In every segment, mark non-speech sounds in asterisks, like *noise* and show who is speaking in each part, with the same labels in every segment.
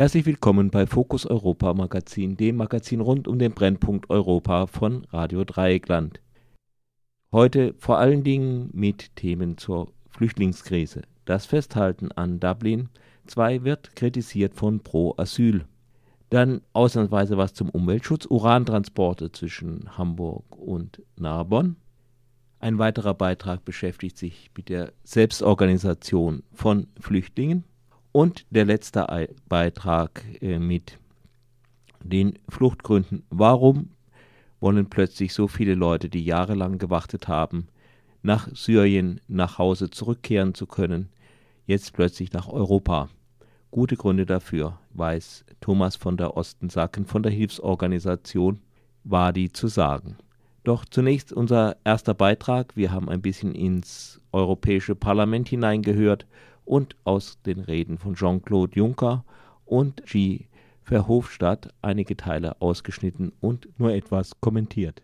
Speaker 1: Herzlich willkommen bei Fokus Europa Magazin, dem Magazin rund um den Brennpunkt Europa von Radio Dreieckland. Heute vor allen Dingen mit Themen zur Flüchtlingskrise. Das Festhalten an Dublin 2 wird kritisiert von Pro Asyl. Dann ausnahmsweise was zum Umweltschutz, Urantransporte zwischen Hamburg und Narbonne. Ein weiterer Beitrag beschäftigt sich mit der Selbstorganisation von Flüchtlingen. Und der letzte Beitrag äh, mit den Fluchtgründen. Warum wollen plötzlich so viele Leute, die jahrelang gewartet haben, nach Syrien nach Hause zurückkehren zu können, jetzt plötzlich nach Europa? Gute Gründe dafür, weiß Thomas von der Ostensacken von der Hilfsorganisation Wadi zu sagen. Doch zunächst unser erster Beitrag. Wir haben ein bisschen ins Europäische Parlament hineingehört und aus den Reden von Jean-Claude Juncker und Guy Verhofstadt einige Teile ausgeschnitten und nur etwas kommentiert.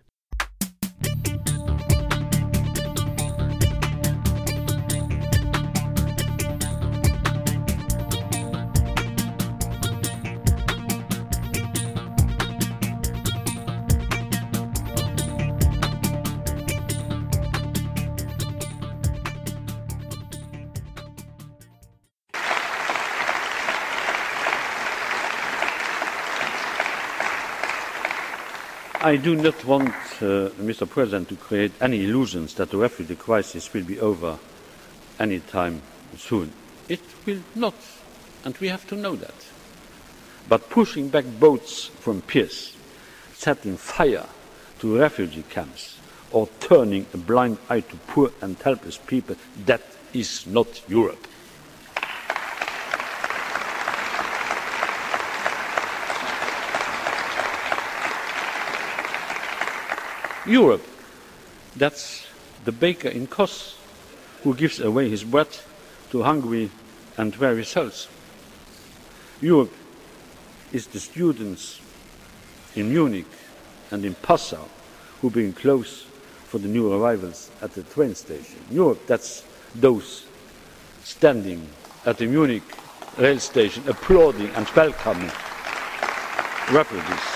Speaker 2: I do not want, uh, Mr. President, to create any illusions that the refugee crisis will be over any time soon. It will not, and we have to know that. But pushing back boats from piers, setting fire to refugee camps, or turning a blind eye to poor and helpless people, that is not Europe. Europe, that's the baker in Kos who gives away his bread to hungry and weary souls. Europe is the students in Munich and in Passau who bring clothes for the new arrivals at the train station. Europe, that's those standing at the Munich rail station applauding and welcoming refugees.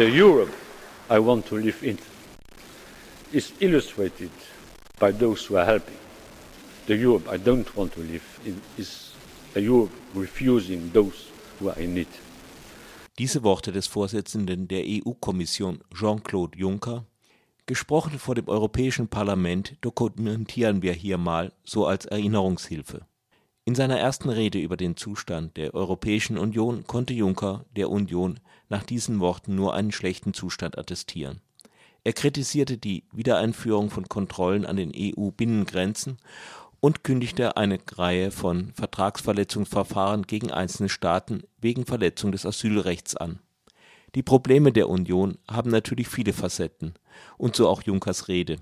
Speaker 2: The Europe I want to live in is illustrated by those who are helping. The Europe I don't want to live in is a Europe refusing those who are in need.
Speaker 1: Diese Worte des Vorsitzenden der EU-Kommission Jean-Claude Juncker, gesprochen vor dem Europäischen Parlament, dokumentieren wir hier mal so als Erinnerungshilfe. In seiner ersten Rede über den Zustand der Europäischen Union konnte Juncker der Union nach diesen Worten nur einen schlechten Zustand attestieren. Er kritisierte die Wiedereinführung von Kontrollen an den EU-Binnengrenzen und kündigte eine Reihe von Vertragsverletzungsverfahren gegen einzelne Staaten wegen Verletzung des Asylrechts an. Die Probleme der Union haben natürlich viele Facetten, und so auch Junckers Rede.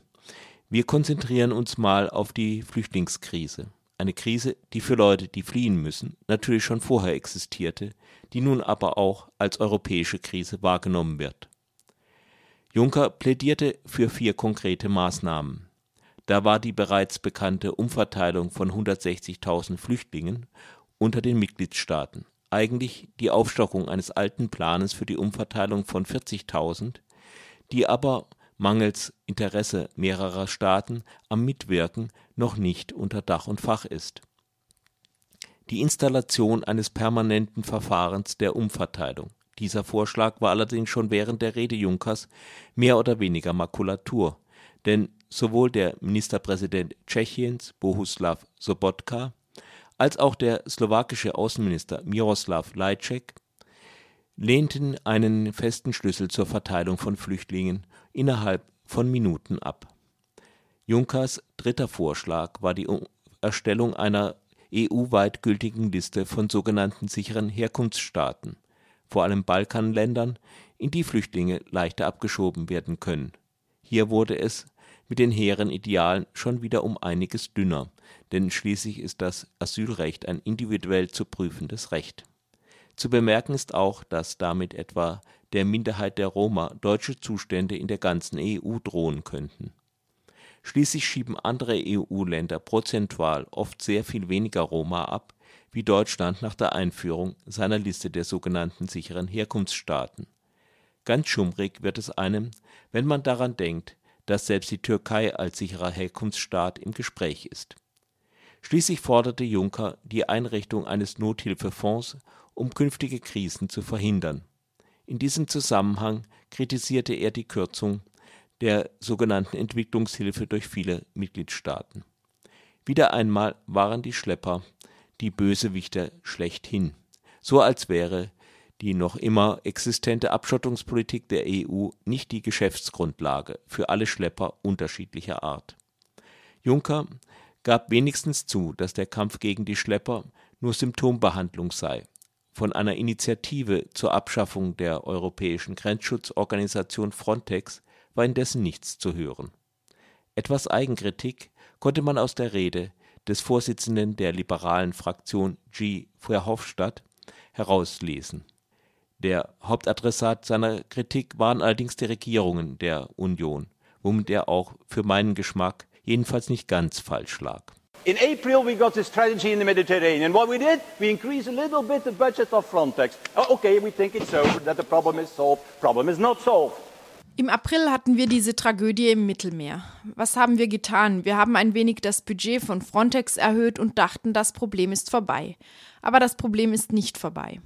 Speaker 1: Wir konzentrieren uns mal auf die Flüchtlingskrise. Eine Krise, die für Leute, die fliehen müssen, natürlich schon vorher existierte, die nun aber auch als europäische Krise wahrgenommen wird. Juncker plädierte für vier konkrete Maßnahmen. Da war die bereits bekannte Umverteilung von 160.000 Flüchtlingen unter den Mitgliedstaaten, eigentlich die Aufstockung eines alten Planes für die Umverteilung von 40.000, die aber mangels Interesse mehrerer Staaten am Mitwirken noch nicht unter Dach und Fach ist. Die Installation eines permanenten Verfahrens der Umverteilung. Dieser Vorschlag war allerdings schon während der Rede Junckers mehr oder weniger Makulatur, denn sowohl der Ministerpräsident Tschechiens Bohuslav Sobotka als auch der slowakische Außenminister Miroslav Lajcek lehnten einen festen Schlüssel zur Verteilung von Flüchtlingen innerhalb von Minuten ab. Junckers dritter Vorschlag war die Erstellung einer EU-weit gültigen Liste von sogenannten sicheren Herkunftsstaaten, vor allem Balkanländern, in die Flüchtlinge leichter abgeschoben werden können. Hier wurde es mit den hehren Idealen schon wieder um einiges dünner, denn schließlich ist das Asylrecht ein individuell zu prüfendes Recht. Zu bemerken ist auch, dass damit etwa der Minderheit der Roma deutsche Zustände in der ganzen EU drohen könnten. Schließlich schieben andere EU-Länder prozentual oft sehr viel weniger Roma ab, wie Deutschland nach der Einführung seiner Liste der sogenannten sicheren Herkunftsstaaten. Ganz schummrig wird es einem, wenn man daran denkt, dass selbst die Türkei als sicherer Herkunftsstaat im Gespräch ist. Schließlich forderte Juncker die Einrichtung eines Nothilfefonds, um künftige Krisen zu verhindern. In diesem Zusammenhang kritisierte er die Kürzung der sogenannten Entwicklungshilfe durch viele Mitgliedstaaten. Wieder einmal waren die Schlepper die Bösewichter schlechthin, so als wäre die noch immer existente Abschottungspolitik der EU nicht die Geschäftsgrundlage für alle Schlepper unterschiedlicher Art. Juncker gab wenigstens zu, dass der Kampf gegen die Schlepper nur Symptombehandlung sei. Von einer Initiative zur Abschaffung der europäischen Grenzschutzorganisation Frontex war indessen nichts zu hören. Etwas Eigenkritik konnte man aus der Rede des Vorsitzenden der liberalen Fraktion G. Verhofstadt herauslesen. Der Hauptadressat seiner Kritik waren allerdings die Regierungen der Union, womit er auch für meinen Geschmack jedenfalls nicht ganz falsch lag.
Speaker 3: In April, we got this strategy in the Mediterranean. What we did, we increased a little bit the budget of Frontex. Oh, okay, we think it's over, that the problem is solved. Problem is not solved.
Speaker 4: Im April hatten wir diese Tragödie im Mittelmeer. Was haben wir getan? Wir haben ein wenig das Budget von Frontex erhöht und dachten, das Problem ist vorbei. Aber das Problem ist nicht vorbei.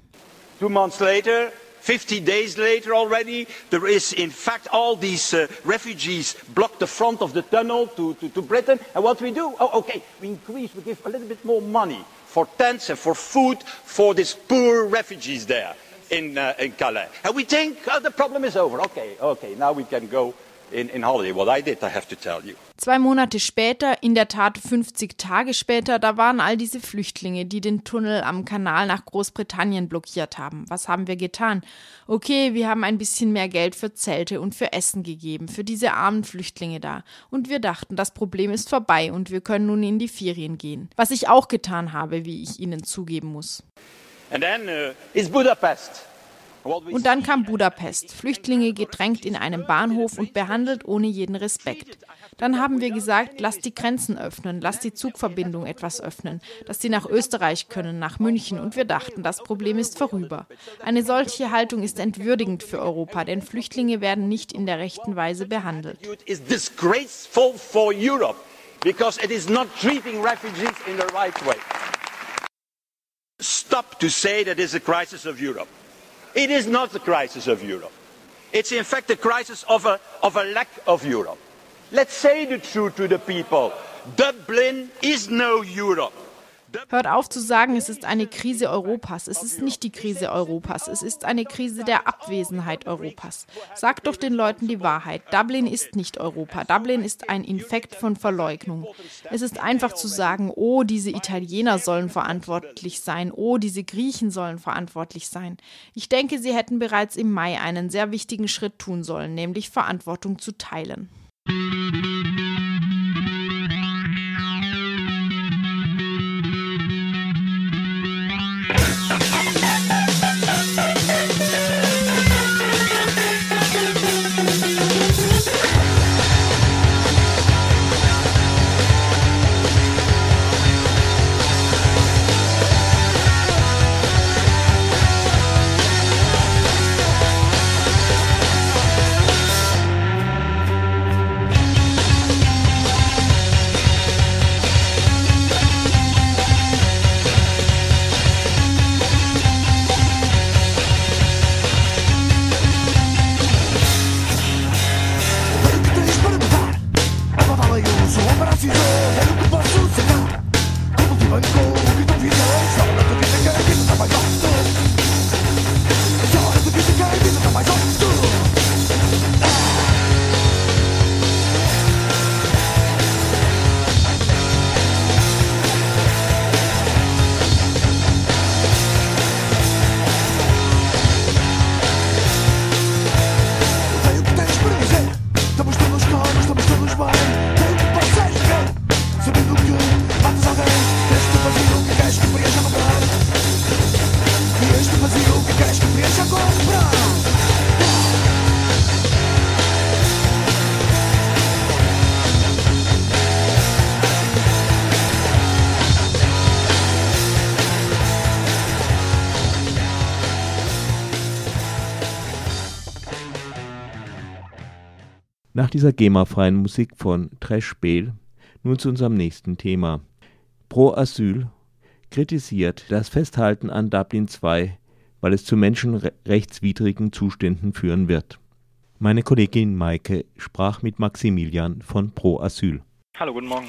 Speaker 3: Two months later, 50 days later already, there is in fact all these uh, refugees block the front of the tunnel to, to, to Britain. And what we do? Oh, okay, we increase, we give a little bit more money for tents and for food for these poor refugees there in, uh, in Calais. And we think oh, the problem is over. Okay, okay, now we can go in, in holiday. What I did, I have to tell you.
Speaker 4: Zwei Monate später, in der Tat 50 Tage später, da waren all diese Flüchtlinge, die den Tunnel am Kanal nach Großbritannien blockiert haben. Was haben wir getan? Okay, wir haben ein bisschen mehr Geld für Zelte und für Essen gegeben, für diese armen Flüchtlinge da. Und wir dachten, das Problem ist vorbei und wir können nun in die Ferien gehen. Was ich auch getan habe, wie ich Ihnen zugeben muss.
Speaker 3: And then uh, is Budapest.
Speaker 4: Und dann kam Budapest, Flüchtlinge gedrängt in einem Bahnhof und behandelt ohne jeden Respekt. Dann haben wir gesagt, lasst die Grenzen öffnen, lasst die Zugverbindung etwas öffnen, dass sie nach Österreich können, nach München. Und wir dachten, das Problem ist vorüber. Eine solche Haltung ist entwürdigend für Europa, denn Flüchtlinge werden nicht in der rechten Weise behandelt.
Speaker 3: Is disgraceful for Europe because it is not treating refugees in the right way. Stop to say that it's a crisis of Europe. It is not the crisis of Europe. It's in fact a crisis of a, of a lack of Europe. Let's say the truth to the people. Dublin is no Europe.
Speaker 4: Hört auf zu sagen, es ist eine Krise Europas. Es ist nicht die Krise Europas. Es ist eine Krise der Abwesenheit Europas. Sagt doch den Leuten die Wahrheit. Dublin ist nicht Europa. Dublin ist ein Infekt von Verleugnung. Es ist einfach zu sagen, oh, diese Italiener sollen verantwortlich sein. Oh, diese Griechen sollen verantwortlich sein. Ich denke, sie hätten bereits im Mai einen sehr wichtigen Schritt tun sollen, nämlich Verantwortung zu teilen.
Speaker 1: Dieser GEMA-freien Musik von Trash Bale nun zu unserem nächsten Thema. Pro Asyl kritisiert das Festhalten an Dublin II, weil es zu menschenrechtswidrigen Zuständen führen wird. Meine Kollegin Maike sprach mit Maximilian von Pro Asyl.
Speaker 5: Hallo, guten Morgen.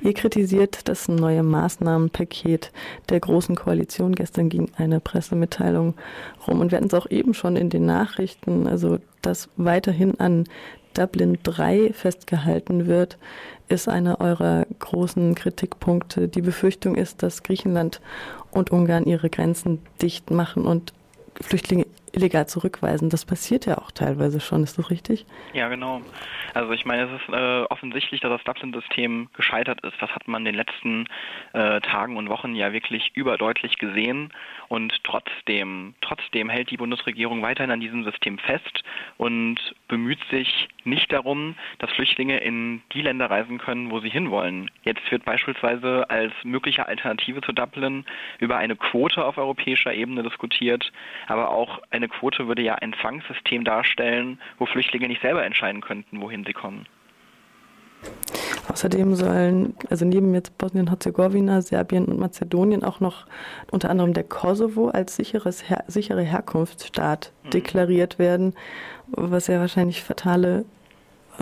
Speaker 6: Ihr kritisiert das neue Maßnahmenpaket der Großen Koalition. Gestern ging eine Pressemitteilung rum und wir hatten es auch eben schon in den Nachrichten, also dass weiterhin an Dublin 3 festgehalten wird, ist einer eurer großen Kritikpunkte. Die Befürchtung ist, dass Griechenland und Ungarn ihre Grenzen dicht machen und Flüchtlinge illegal zurückweisen. Das passiert ja auch teilweise schon, ist das richtig?
Speaker 5: Ja, genau. Also ich meine, es ist äh, offensichtlich, dass das Dublin-System gescheitert ist. Das hat man in den letzten äh, Tagen und Wochen ja wirklich überdeutlich gesehen. Und trotzdem, trotzdem hält die Bundesregierung weiterhin an diesem System fest und bemüht sich nicht darum, dass Flüchtlinge in die Länder reisen können, wo sie hinwollen. Jetzt wird beispielsweise als mögliche Alternative zu Dublin über eine Quote auf europäischer Ebene diskutiert, aber auch eine Quote würde ja ein Zwangssystem darstellen, wo Flüchtlinge nicht selber entscheiden könnten, wohin sie kommen.
Speaker 6: Außerdem sollen, also neben jetzt Bosnien-Herzegowina, Serbien und Mazedonien auch noch unter anderem der Kosovo als sicheres, her, sichere Herkunftsstaat mhm. deklariert werden, was ja wahrscheinlich fatale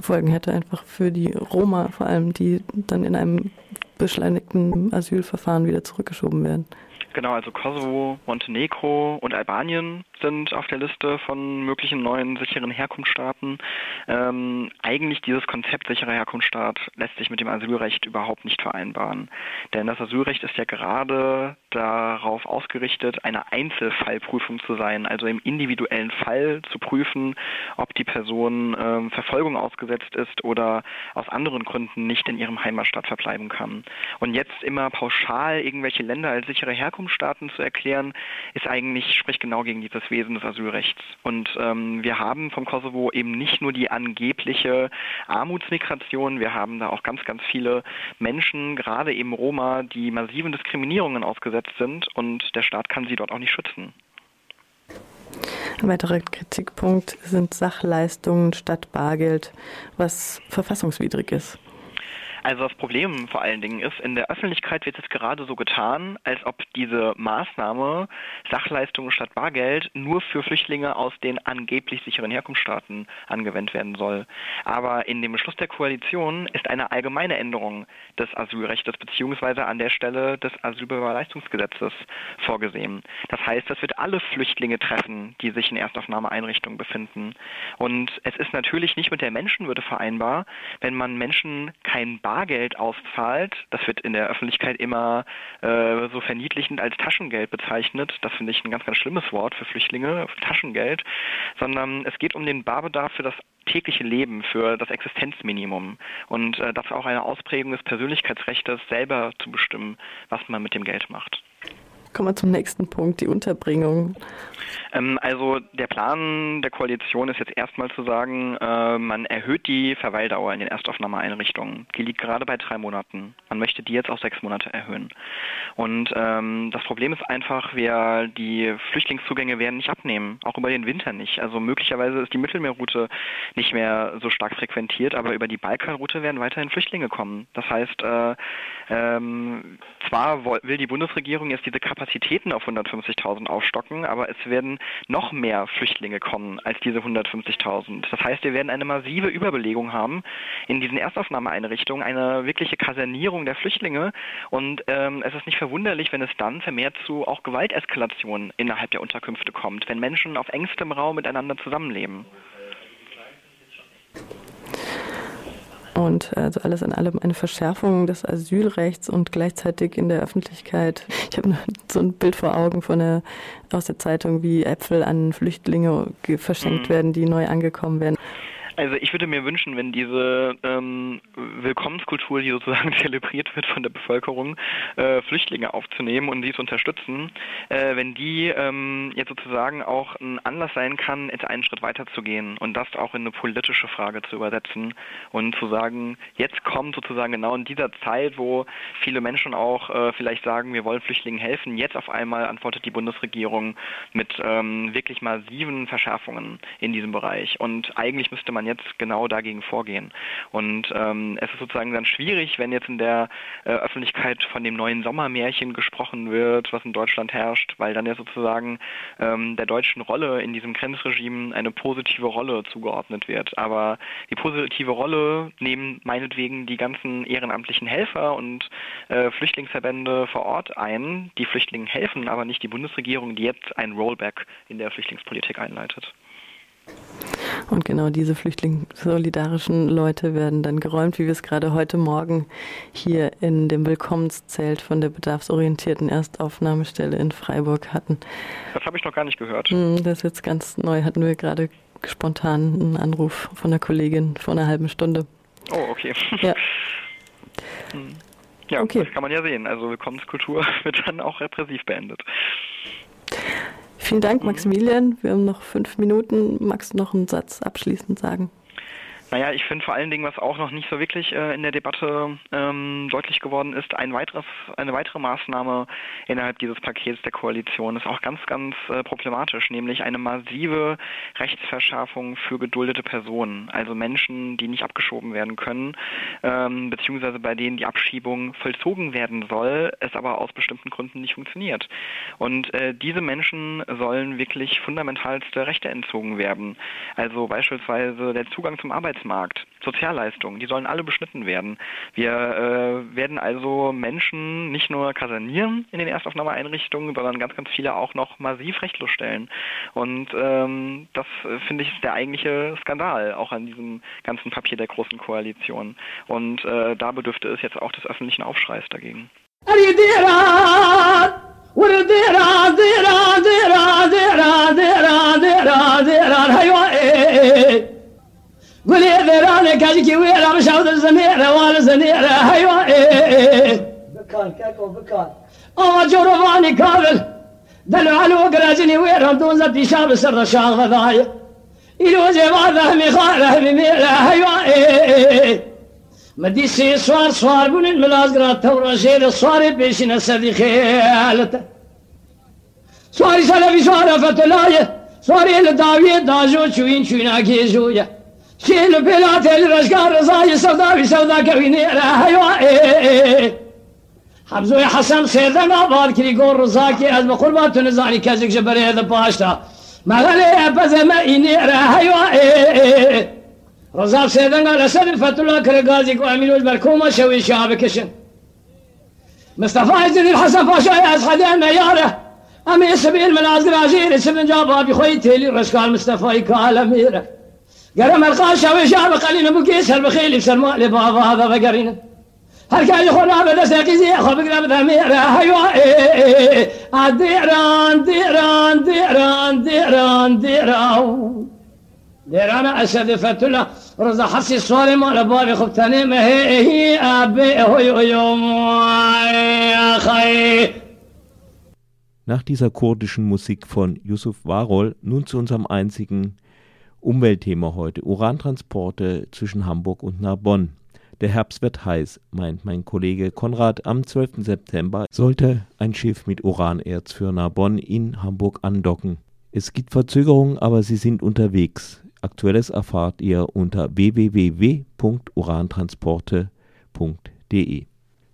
Speaker 6: Folgen hätte, einfach für die Roma vor allem, die dann in einem beschleunigten Asylverfahren wieder zurückgeschoben werden.
Speaker 5: Genau, also Kosovo, Montenegro und Albanien sind auf der Liste von möglichen neuen sicheren Herkunftsstaaten. Ähm, eigentlich dieses Konzept sicherer Herkunftsstaat lässt sich mit dem Asylrecht überhaupt nicht vereinbaren. Denn das Asylrecht ist ja gerade darauf ausgerichtet, eine Einzelfallprüfung zu sein, also im individuellen Fall zu prüfen, ob die Person ähm, Verfolgung ausgesetzt ist oder aus anderen Gründen nicht in ihrem Heimatstaat verbleiben kann. Und jetzt immer pauschal irgendwelche Länder als sichere Herkunftsstaaten zu erklären, ist eigentlich, spricht genau gegen dieses Wesen des Asylrechts. Und ähm, wir haben vom Kosovo eben nicht nur die angebliche Armutsmigration, wir haben da auch ganz, ganz viele Menschen, gerade eben Roma, die massiven Diskriminierungen ausgesetzt sind und der Staat kann sie dort auch nicht schützen.
Speaker 6: Ein weiterer Kritikpunkt sind Sachleistungen statt Bargeld, was verfassungswidrig ist.
Speaker 5: Also das Problem vor allen Dingen ist, in der Öffentlichkeit wird es gerade so getan, als ob diese Maßnahme Sachleistungen statt Bargeld nur für Flüchtlinge aus den angeblich sicheren Herkunftsstaaten angewendet werden soll. Aber in dem Beschluss der Koalition ist eine allgemeine Änderung des Asylrechts beziehungsweise an der Stelle des Asylbewerberleistungsgesetzes vorgesehen. Das heißt, das wird alle Flüchtlinge treffen, die sich in Erstaufnahmeeinrichtungen befinden. Und es ist natürlich nicht mit der Menschenwürde vereinbar, wenn man Menschen kein Bargeld Bargeld auszahlt, das wird in der Öffentlichkeit immer äh, so verniedlichend als Taschengeld bezeichnet. Das finde ich ein ganz, ganz schlimmes Wort für Flüchtlinge, für Taschengeld, sondern es geht um den Barbedarf für das tägliche Leben, für das Existenzminimum. Und äh, das ist auch eine Ausprägung des Persönlichkeitsrechts, selber zu bestimmen, was man mit dem Geld macht.
Speaker 6: Kommen wir zum nächsten Punkt, die Unterbringung.
Speaker 5: Ähm, also der Plan der Koalition ist jetzt erstmal zu sagen, äh, man erhöht die Verweildauer in den Erstaufnahmeeinrichtungen. Die liegt gerade bei drei Monaten. Man möchte die jetzt auf sechs Monate erhöhen. Und ähm, das Problem ist einfach, wir die Flüchtlingszugänge werden nicht abnehmen, auch über den Winter nicht. Also möglicherweise ist die Mittelmeerroute nicht mehr so stark frequentiert, aber über die Balkanroute werden weiterhin Flüchtlinge kommen. Das heißt, äh, ähm, zwar will die Bundesregierung jetzt diese Kapazitäten auf 150.000 aufstocken, aber es werden noch mehr Flüchtlinge kommen als diese 150.000. Das heißt, wir werden eine massive Überbelegung haben in diesen Erstaufnahmeeinrichtungen, eine wirkliche Kasernierung der Flüchtlinge und ähm, es ist nicht verwunderlich, wenn es dann vermehrt zu auch Gewalteskalationen innerhalb der Unterkünfte kommt, wenn Menschen auf engstem Raum miteinander zusammenleben.
Speaker 6: Und also alles in allem eine Verschärfung des Asylrechts und gleichzeitig in der Öffentlichkeit. Ich habe so ein Bild vor Augen von der, aus der Zeitung, wie Äpfel an Flüchtlinge verschenkt mhm. werden, die neu angekommen werden.
Speaker 5: Also ich würde mir wünschen, wenn diese ähm, Willkommenskultur, die sozusagen *laughs* zelebriert wird von der Bevölkerung, äh, Flüchtlinge aufzunehmen und sie zu unterstützen, äh, wenn die ähm, jetzt sozusagen auch ein Anlass sein kann, jetzt einen Schritt weiter zu gehen und das auch in eine politische Frage zu übersetzen und zu sagen, jetzt kommt sozusagen genau in dieser Zeit, wo viele Menschen auch äh, vielleicht sagen, wir wollen Flüchtlingen helfen, jetzt auf einmal antwortet die Bundesregierung mit ähm, wirklich massiven Verschärfungen in diesem Bereich. Und eigentlich müsste man jetzt genau dagegen vorgehen. Und ähm, es ist sozusagen dann schwierig, wenn jetzt in der äh, Öffentlichkeit von dem neuen Sommermärchen gesprochen wird, was in Deutschland herrscht, weil dann ja sozusagen ähm, der deutschen Rolle in diesem Grenzregime eine positive Rolle zugeordnet wird. Aber die positive Rolle nehmen meinetwegen die ganzen ehrenamtlichen Helfer und äh, Flüchtlingsverbände vor Ort ein, die Flüchtlingen helfen, aber nicht die Bundesregierung, die jetzt ein Rollback in der Flüchtlingspolitik einleitet.
Speaker 6: Und genau diese flüchtlingssolidarischen Leute werden dann geräumt, wie wir es gerade heute Morgen hier in dem Willkommenszelt von der bedarfsorientierten Erstaufnahmestelle in Freiburg hatten.
Speaker 5: Das habe ich noch gar nicht gehört.
Speaker 6: Hm, das ist jetzt ganz neu, hatten wir gerade spontan einen Anruf von einer Kollegin vor einer halben Stunde.
Speaker 5: Oh, okay.
Speaker 6: Ja. *laughs*
Speaker 5: Hm. Ja, okay. das kann man ja sehen. Also Willkommenskultur *laughs* wird dann auch repressiv beendet.
Speaker 6: Vielen Dank, Maximilian. Wir haben noch fünf Minuten. Magst du noch einen Satz abschließend sagen?
Speaker 5: Naja, ich finde vor allen Dingen, was auch noch nicht so wirklich äh, in der Debatte ähm, deutlich geworden ist, ein weiteres, eine weitere Maßnahme innerhalb dieses Pakets der Koalition ist auch ganz, ganz äh, problematisch, nämlich eine massive Rechtsverschärfung für geduldete Personen, also Menschen, die nicht abgeschoben werden können, ähm, beziehungsweise bei denen die Abschiebung vollzogen werden soll, es aber aus bestimmten Gründen nicht funktioniert. Und äh, diese Menschen sollen wirklich fundamentalste Rechte entzogen werden. Also beispielsweise der Zugang zum Arbeitsmarkt Arbeitsmarkt, Sozialleistungen, die sollen alle beschnitten werden. Wir äh, werden also Menschen nicht nur kasernieren in den Erstaufnahmeeinrichtungen, sondern ganz, ganz viele auch noch massiv rechtlos stellen. Und ähm, das äh, finde ich ist der eigentliche Skandal, auch an diesem ganzen Papier der Großen Koalition. Und äh, da bedürfte es jetzt auch des öffentlichen Aufschreis dagegen.
Speaker 7: قولي ذيران كاجكي ويرا مشاود الزنيرة وال زنيرة هيوا أيوة. بكان كاكو بكان أو جرباني كابل دلو على وقراجني ويرهم دون زدي شاب سر شاغ ضايع. إلو زيبا ذهمي خاره بميرة هيوا مدي سي سوار سوار بون الملاز قرات تورا شير الصواري بيشنا سدي خيالته. سواري سلبي سوارة فتلاية سواري الداوية داجو چوين چوين شوين أكيزوية شيل بلاد الرشقار رزاي سودا في سودا كويني راهيوا حمزوی حسن سردن آباد کری گور رزا که از بخور با تو نزانی کسی که بره ده پاشتا مغلی اپز ما اینی راه یو رزا سردن آل اسد فتولا کرگازی که امیروز برکوما شوی شعب کشن مصطفى عزيز الحسن فاشاي از خدينا ياره امي سبيل من ازراجير سبن جابها بخوي تيلي رشقال مصطفى كالميره قال أميره قرم القاشة وشاب قليل بكيس البخيل بسلماء لبابا هذا بقرينا هل كان يخون هذا ساقي زي أخو بقرب ذميرة هيوا ديران ديران ديران ديران ديران ديران أسد فتلة رضا حسي الصوري مال بابي خبتاني ما هي هي أبي هو يوم يا خي
Speaker 1: Nach dieser kurdischen Musik von Yusuf Warol nun zu unserem einzigen Umweltthema heute. Urantransporte zwischen Hamburg und Narbonne. Der Herbst wird heiß, meint mein Kollege Konrad. Am 12. September sollte ein Schiff mit Uranerz für Narbonne in Hamburg andocken. Es gibt Verzögerungen, aber sie sind unterwegs. Aktuelles erfahrt ihr unter www.urantransporte.de.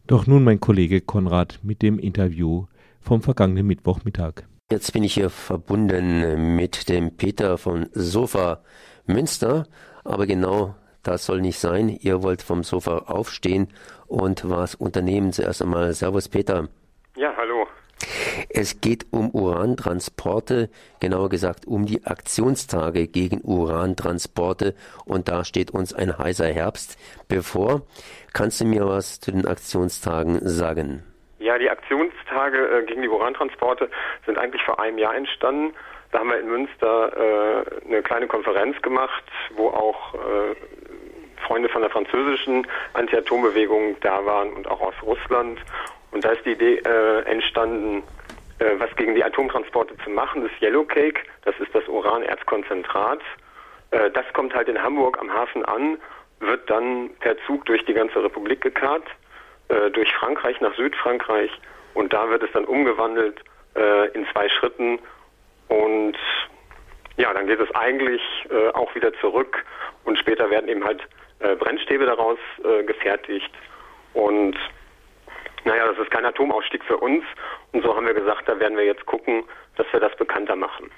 Speaker 1: Doch nun mein Kollege Konrad mit dem Interview vom vergangenen Mittwochmittag.
Speaker 8: Jetzt bin ich hier verbunden mit dem Peter von Sofa Münster, aber genau das soll nicht sein. Ihr wollt vom Sofa aufstehen und was unternehmen. Zuerst einmal Servus Peter.
Speaker 9: Ja, hallo.
Speaker 8: Es geht um Urantransporte, genauer gesagt um die Aktionstage gegen Urantransporte und da steht uns ein heißer Herbst bevor. Kannst du mir was zu den Aktionstagen sagen?
Speaker 9: Ja, die Aktionstage äh, gegen die Urantransporte sind eigentlich vor einem Jahr entstanden. Da haben wir in Münster äh, eine kleine Konferenz gemacht, wo auch äh, Freunde von der französischen Anti-Atom-Bewegung da waren und auch aus Russland. Und da ist die Idee äh, entstanden, äh, was gegen die Atomtransporte zu machen. Das Yellow Cake, das ist das Uranerzkonzentrat. Äh, das kommt halt in Hamburg am Hafen an, wird dann per Zug durch die ganze Republik gekarrt äh, durch Frankreich nach Südfrankreich und da wird es dann umgewandelt äh, in zwei Schritten und ja, dann geht es eigentlich äh, auch wieder zurück und später werden eben halt äh, Brennstäbe daraus äh, gefertigt. Und naja, das ist kein Atomausstieg für uns. Und so haben wir gesagt, da werden wir jetzt gucken, dass wir das bekannter machen.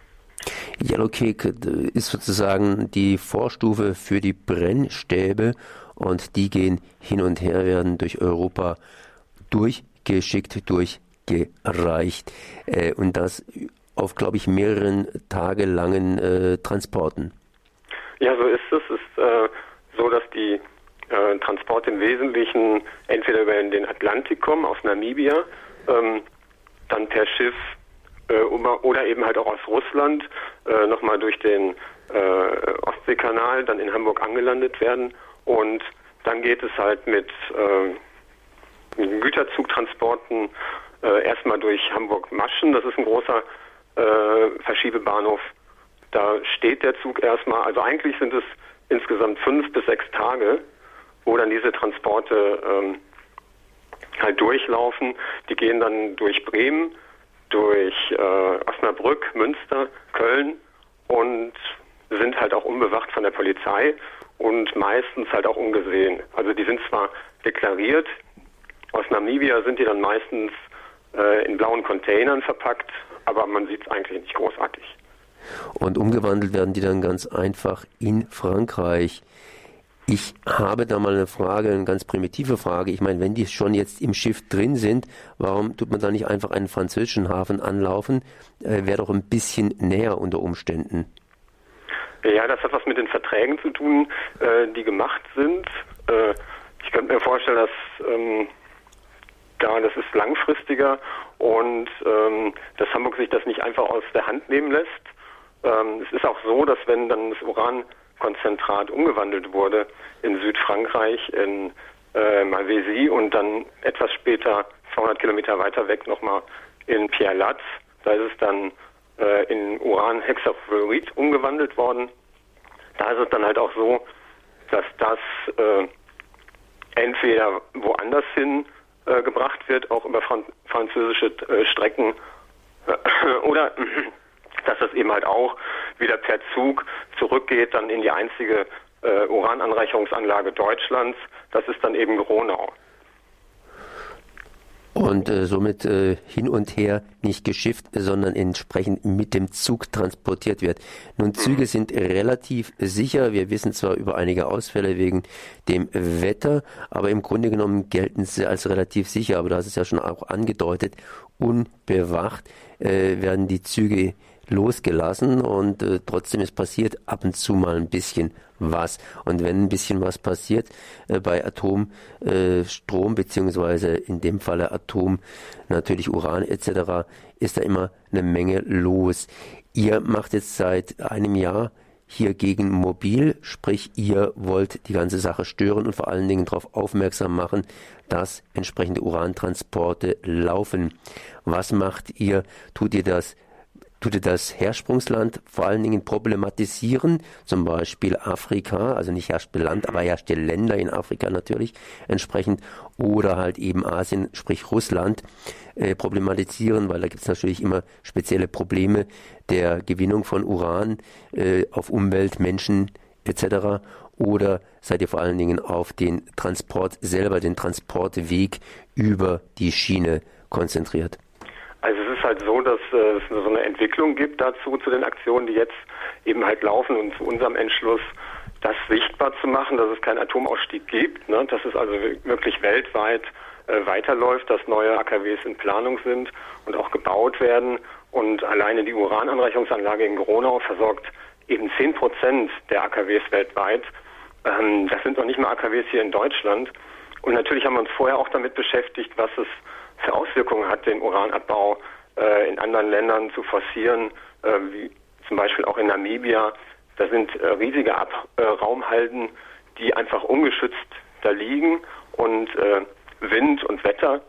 Speaker 8: Yellowcake äh, ist sozusagen die Vorstufe für die Brennstäbe und die gehen hin und her, werden durch Europa durchgeschickt, durchgereicht äh, und das auf, glaube ich, mehreren tagelangen äh, Transporten.
Speaker 9: Ja, so ist es. Es ist äh, so, dass die äh, Transporte im Wesentlichen entweder über den Atlantik kommen, aus Namibia, ähm, dann per Schiff äh, oder eben halt auch aus Russland äh, nochmal durch den Ostseekanal dann in Hamburg angelandet werden und dann geht es halt mit äh, Güterzugtransporten äh, erstmal durch Hamburg-Maschen, das ist ein großer äh, Verschiebebahnhof. Da steht der Zug erstmal, also eigentlich sind es insgesamt fünf bis sechs Tage, wo dann diese Transporte ähm, halt durchlaufen. Die gehen dann durch Bremen, durch äh, Osnabrück, Münster, Köln und sind halt auch unbewacht von der Polizei und meistens halt auch ungesehen. Also die sind zwar deklariert, aus Namibia sind die dann meistens äh, in blauen Containern verpackt, aber man sieht es eigentlich nicht großartig.
Speaker 8: Und umgewandelt werden die dann ganz einfach in Frankreich. Ich habe da mal eine Frage, eine ganz primitive Frage. Ich meine, wenn die schon jetzt im Schiff drin sind, warum tut man da nicht einfach einen französischen Hafen anlaufen? Äh, Wäre doch ein bisschen näher unter Umständen.
Speaker 9: Ja, das hat was mit den Verträgen zu tun, äh, die gemacht sind. Äh, ich könnte mir vorstellen, dass ähm, ja, das ist langfristiger und ähm, dass Hamburg sich das nicht einfach aus der Hand nehmen lässt. Ähm, es ist auch so, dass wenn dann das Urankonzentrat umgewandelt wurde in Südfrankreich, in äh, Malvézy und dann etwas später 200 Kilometer weiter weg nochmal in Pierre-Latz, da ist es dann äh, in Uranhexafluorid umgewandelt worden. Da ist es dann halt auch so, dass das äh, entweder woanders hin äh, gebracht wird, auch über Fran französische äh, Strecken, *clears throat* oder *clears throat* dass das eben halt auch wieder per Zug zurückgeht, dann in die einzige äh, Urananreicherungsanlage Deutschlands. Das ist dann eben Gronau
Speaker 8: und äh, somit äh, hin und her nicht geschifft, sondern entsprechend mit dem Zug transportiert wird. Nun, Züge sind relativ sicher. Wir wissen zwar über einige Ausfälle wegen dem Wetter, aber im Grunde genommen gelten sie als relativ sicher. Aber hast es ja schon auch angedeutet, unbewacht äh, werden die Züge losgelassen und äh, trotzdem ist passiert ab und zu mal ein bisschen was. Und wenn ein bisschen was passiert äh, bei Atomstrom äh, beziehungsweise in dem Falle Atom, natürlich Uran etc., ist da immer eine Menge los. Ihr macht jetzt seit einem Jahr hier gegen mobil, sprich ihr wollt die ganze Sache stören und vor allen Dingen darauf aufmerksam machen, dass entsprechende Urantransporte laufen. Was macht ihr? Tut ihr das tut er das Hersprungsland vor allen Dingen problematisieren, zum Beispiel Afrika, also nicht Herstellland, aber herrschte Länder in Afrika natürlich entsprechend, oder halt eben Asien, sprich Russland, äh, problematisieren, weil da gibt es natürlich immer spezielle Probleme der Gewinnung von Uran äh, auf Umwelt, Menschen etc. Oder seid ihr vor allen Dingen auf den Transport selber, den Transportweg über die Schiene konzentriert?
Speaker 9: Ist halt so, dass äh, es so eine Entwicklung gibt dazu, zu den Aktionen, die jetzt eben halt laufen und zu unserem Entschluss, das sichtbar zu machen, dass es keinen Atomausstieg gibt, ne? dass es also wirklich weltweit äh, weiterläuft, dass neue AKWs in Planung sind und auch gebaut werden und alleine die Urananreichungsanlage in Gronau versorgt eben 10 Prozent der AKWs weltweit. Ähm, das sind noch nicht mal AKWs hier in Deutschland. Und natürlich haben wir uns vorher auch damit beschäftigt, was es für Auswirkungen hat, den Uranabbau äh, in anderen Ländern zu forcieren, äh, wie zum Beispiel auch in Namibia. Da sind äh, riesige Ab äh, Raumhalden, die einfach ungeschützt da liegen und äh, Wind und Wetter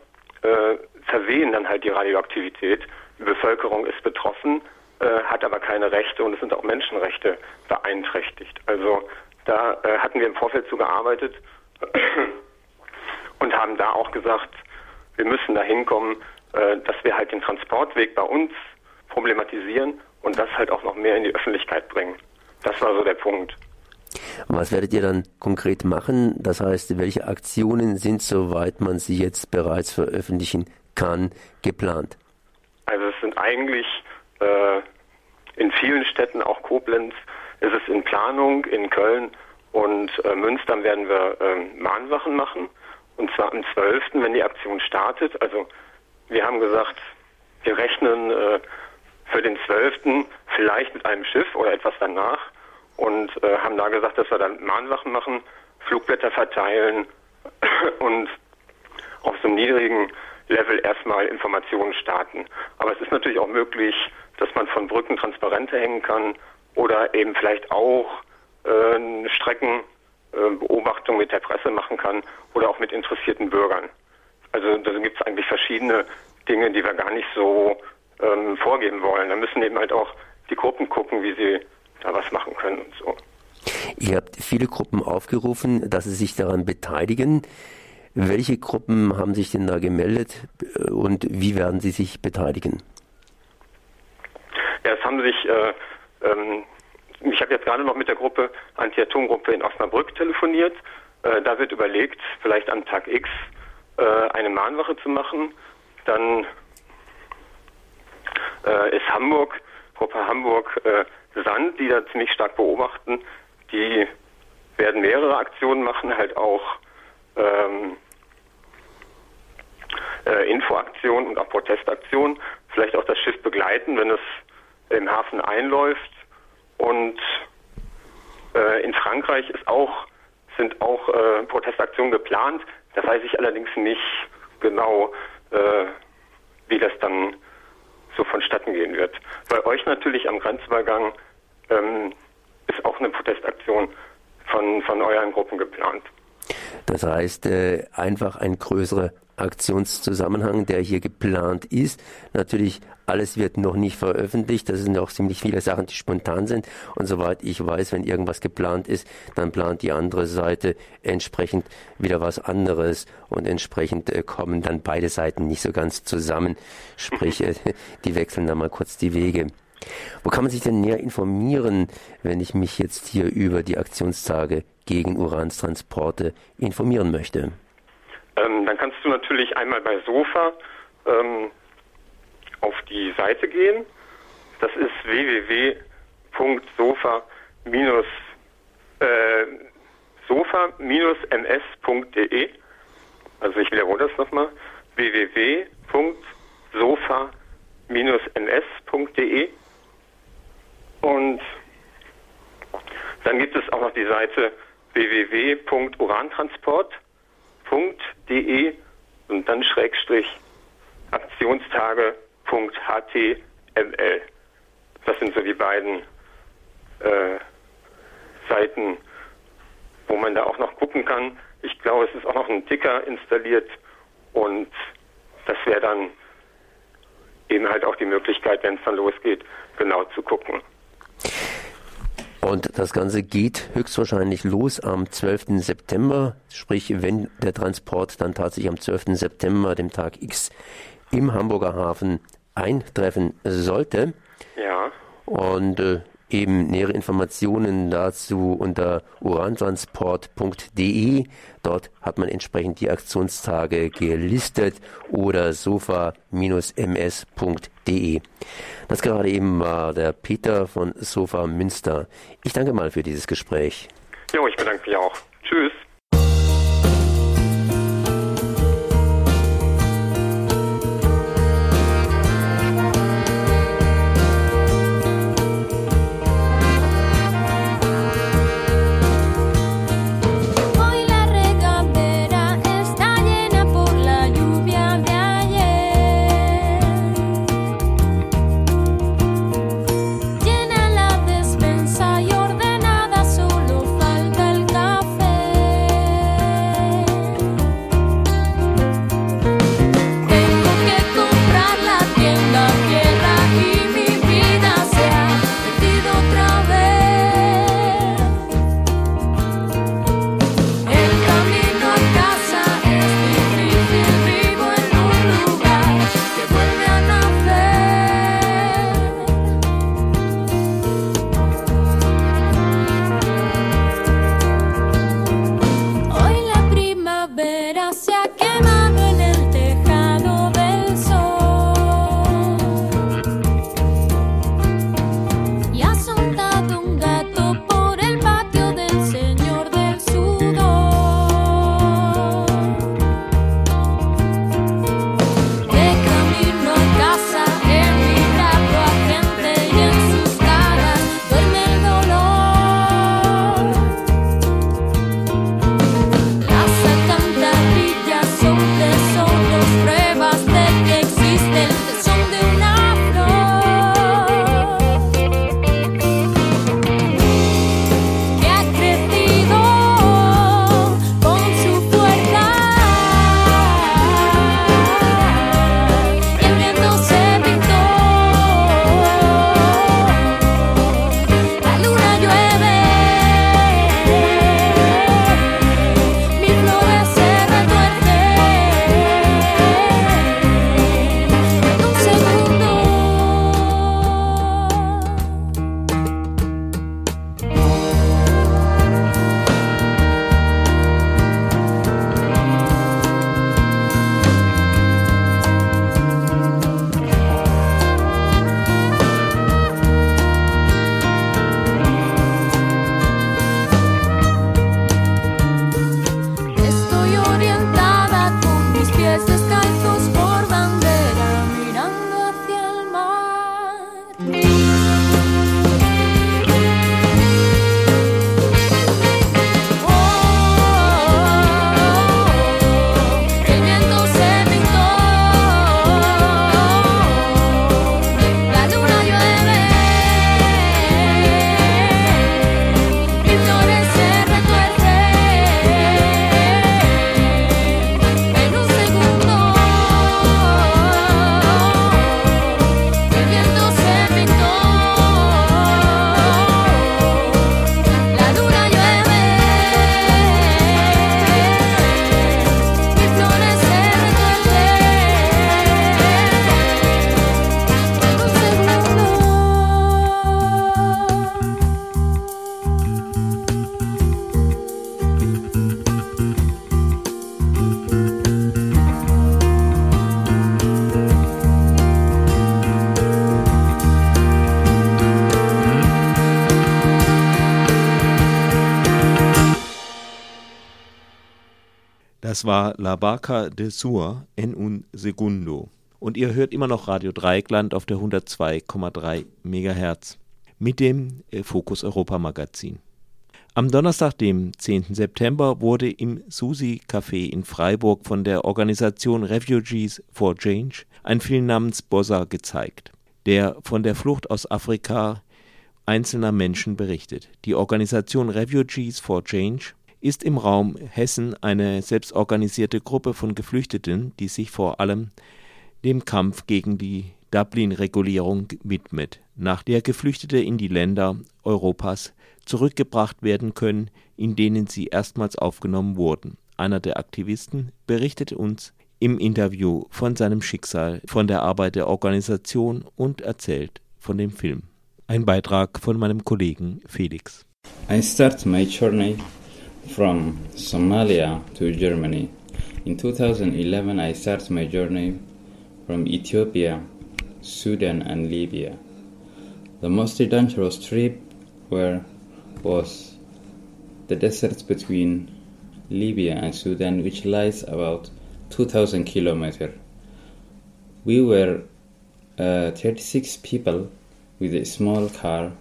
Speaker 9: äh, verwehen dann halt die Radioaktivität. Die Bevölkerung ist betroffen, hat aber keine Rechte und es sind auch Menschenrechte beeinträchtigt. Also da hatten wir im Vorfeld zu gearbeitet *clears throat* und haben da auch gesagt, wir müssen dahin kommen, äh, dass wir halt den Transportweg bei uns problematisieren und das halt auch noch mehr in die Öffentlichkeit bringen. Das war so der Punkt.
Speaker 8: Was werdet ihr dann konkret machen? Das heißt, welche Aktionen sind, soweit man sie jetzt bereits veröffentlichen kann, geplant?
Speaker 9: Also es sind eigentlich äh, in vielen Städten, auch Koblenz, ist es in Planung, in Köln und äh, Münster werden wir äh, Mahnwachen machen. Und zwar am 12., wenn die Aktion startet. Also wir haben gesagt, wir rechnen äh, für den 12. vielleicht mit einem Schiff oder etwas danach und äh, haben da gesagt, dass wir dann Mahnwachen machen, Flugblätter verteilen *clears throat* und auf so einem niedrigen Level erstmal Informationen starten. Aber es ist natürlich auch möglich, dass man von Brücken Transparente hängen kann oder eben vielleicht auch äh, Streckenbeobachtung mit der Presse machen kann oder auch mit interessierten Bürgern. Also da gibt es eigentlich verschiedene Dinge, die wir gar nicht so ähm, vorgeben wollen. Da müssen eben halt auch die Gruppen gucken, wie sie da was machen können und so.
Speaker 8: Ihr habt viele Gruppen aufgerufen, dass sie sich daran beteiligen. Welche Gruppen haben sich denn da gemeldet äh, und wie werden sie sich beteiligen?
Speaker 9: Ja, es haben sich, äh, ähm, ich habe jetzt gerade noch mit der Gruppe Anti-Atom-Gruppe in Osnabrück telefoniert. Äh, da wird überlegt, vielleicht am Tag X eine Mahnwache zu machen. Dann äh, ist Hamburg, Gruppe Hamburg äh, Sand, die da ziemlich stark beobachten. Die werden mehrere Aktionen machen, halt auch ähm, äh, Infoaktionen und auch Protestaktionen. Vielleicht auch das Schiff begleiten, wenn es im Hafen einläuft. Und äh, in Frankreich ist auch, sind auch äh, Protestaktionen geplant. Da weiß ich allerdings nicht genau, äh, wie das dann so vonstatten gehen wird. Bei euch natürlich am Grenzübergang ähm, ist auch eine Protestaktion von, von euren Gruppen geplant.
Speaker 8: Das heißt, äh, einfach ein größerer Aktionszusammenhang, der hier geplant ist. Natürlich, alles wird noch nicht veröffentlicht. Das sind auch ziemlich viele Sachen, die spontan sind. Und soweit ich weiß, wenn irgendwas geplant ist, dann plant die andere Seite entsprechend wieder was anderes. Und entsprechend äh, kommen dann beide Seiten nicht so ganz zusammen. Sprich, äh, *laughs* die wechseln dann mal kurz die Wege. Wo kann man sich denn näher informieren, wenn ich mich jetzt hier über die Aktionstage gegen Uranstransporte informieren möchte?
Speaker 9: Ähm, dann kannst du natürlich einmal bei Sofa ähm, auf die Seite gehen. Das ist www.sofa- äh, sofa-ms.de. Also ich wiederhole das nochmal. www.sofa-ms.de. Und dann gibt es auch noch die Seite www.urantransport.de und dann Schrägstrich Aktionstage.html. Das sind so die beiden äh, Seiten, wo man da auch noch gucken kann. Ich glaube, es ist auch noch ein Ticker installiert und das wäre dann eben halt auch die Möglichkeit, wenn es dann losgeht, genau zu gucken.
Speaker 8: Und das Ganze geht höchstwahrscheinlich los am 12. September, sprich wenn der Transport dann tatsächlich am 12. September, dem Tag X, im Hamburger Hafen eintreffen sollte.
Speaker 9: Ja.
Speaker 8: Und äh, eben nähere Informationen dazu unter urantransport.de. Dort hat man entsprechend die Aktionstage gelistet oder sofa-ms.de. Das gerade eben war der Peter von Sofa Münster. Ich danke mal für dieses Gespräch.
Speaker 9: Jo, ich bedanke mich auch. Tschüss.
Speaker 1: Das war La Barca de Sur en un Segundo. Und ihr hört immer noch Radio Dreieckland auf der 102,3 MHz mit dem äh, Fokus Europa Magazin. Am Donnerstag, dem 10. September, wurde im Susi Café in Freiburg von der Organisation Refugees for Change ein Film namens Bossa gezeigt, der von der Flucht aus Afrika einzelner Menschen berichtet. Die Organisation Refugees for Change ist im Raum Hessen eine selbstorganisierte Gruppe von Geflüchteten, die sich vor allem dem Kampf gegen die Dublin-Regulierung widmet, nach der Geflüchtete in die Länder Europas zurückgebracht werden können, in denen sie erstmals aufgenommen wurden. Einer der Aktivisten berichtet uns im Interview von seinem Schicksal, von der Arbeit der Organisation und erzählt von dem Film. Ein Beitrag von meinem Kollegen Felix.
Speaker 10: I start my journey from Somalia to Germany. In 2011, I started my journey from Ethiopia, Sudan, and Libya. The most dangerous trip where was the desert between Libya and Sudan, which lies about 2,000 kilometers. We were uh, 36 people with a small car.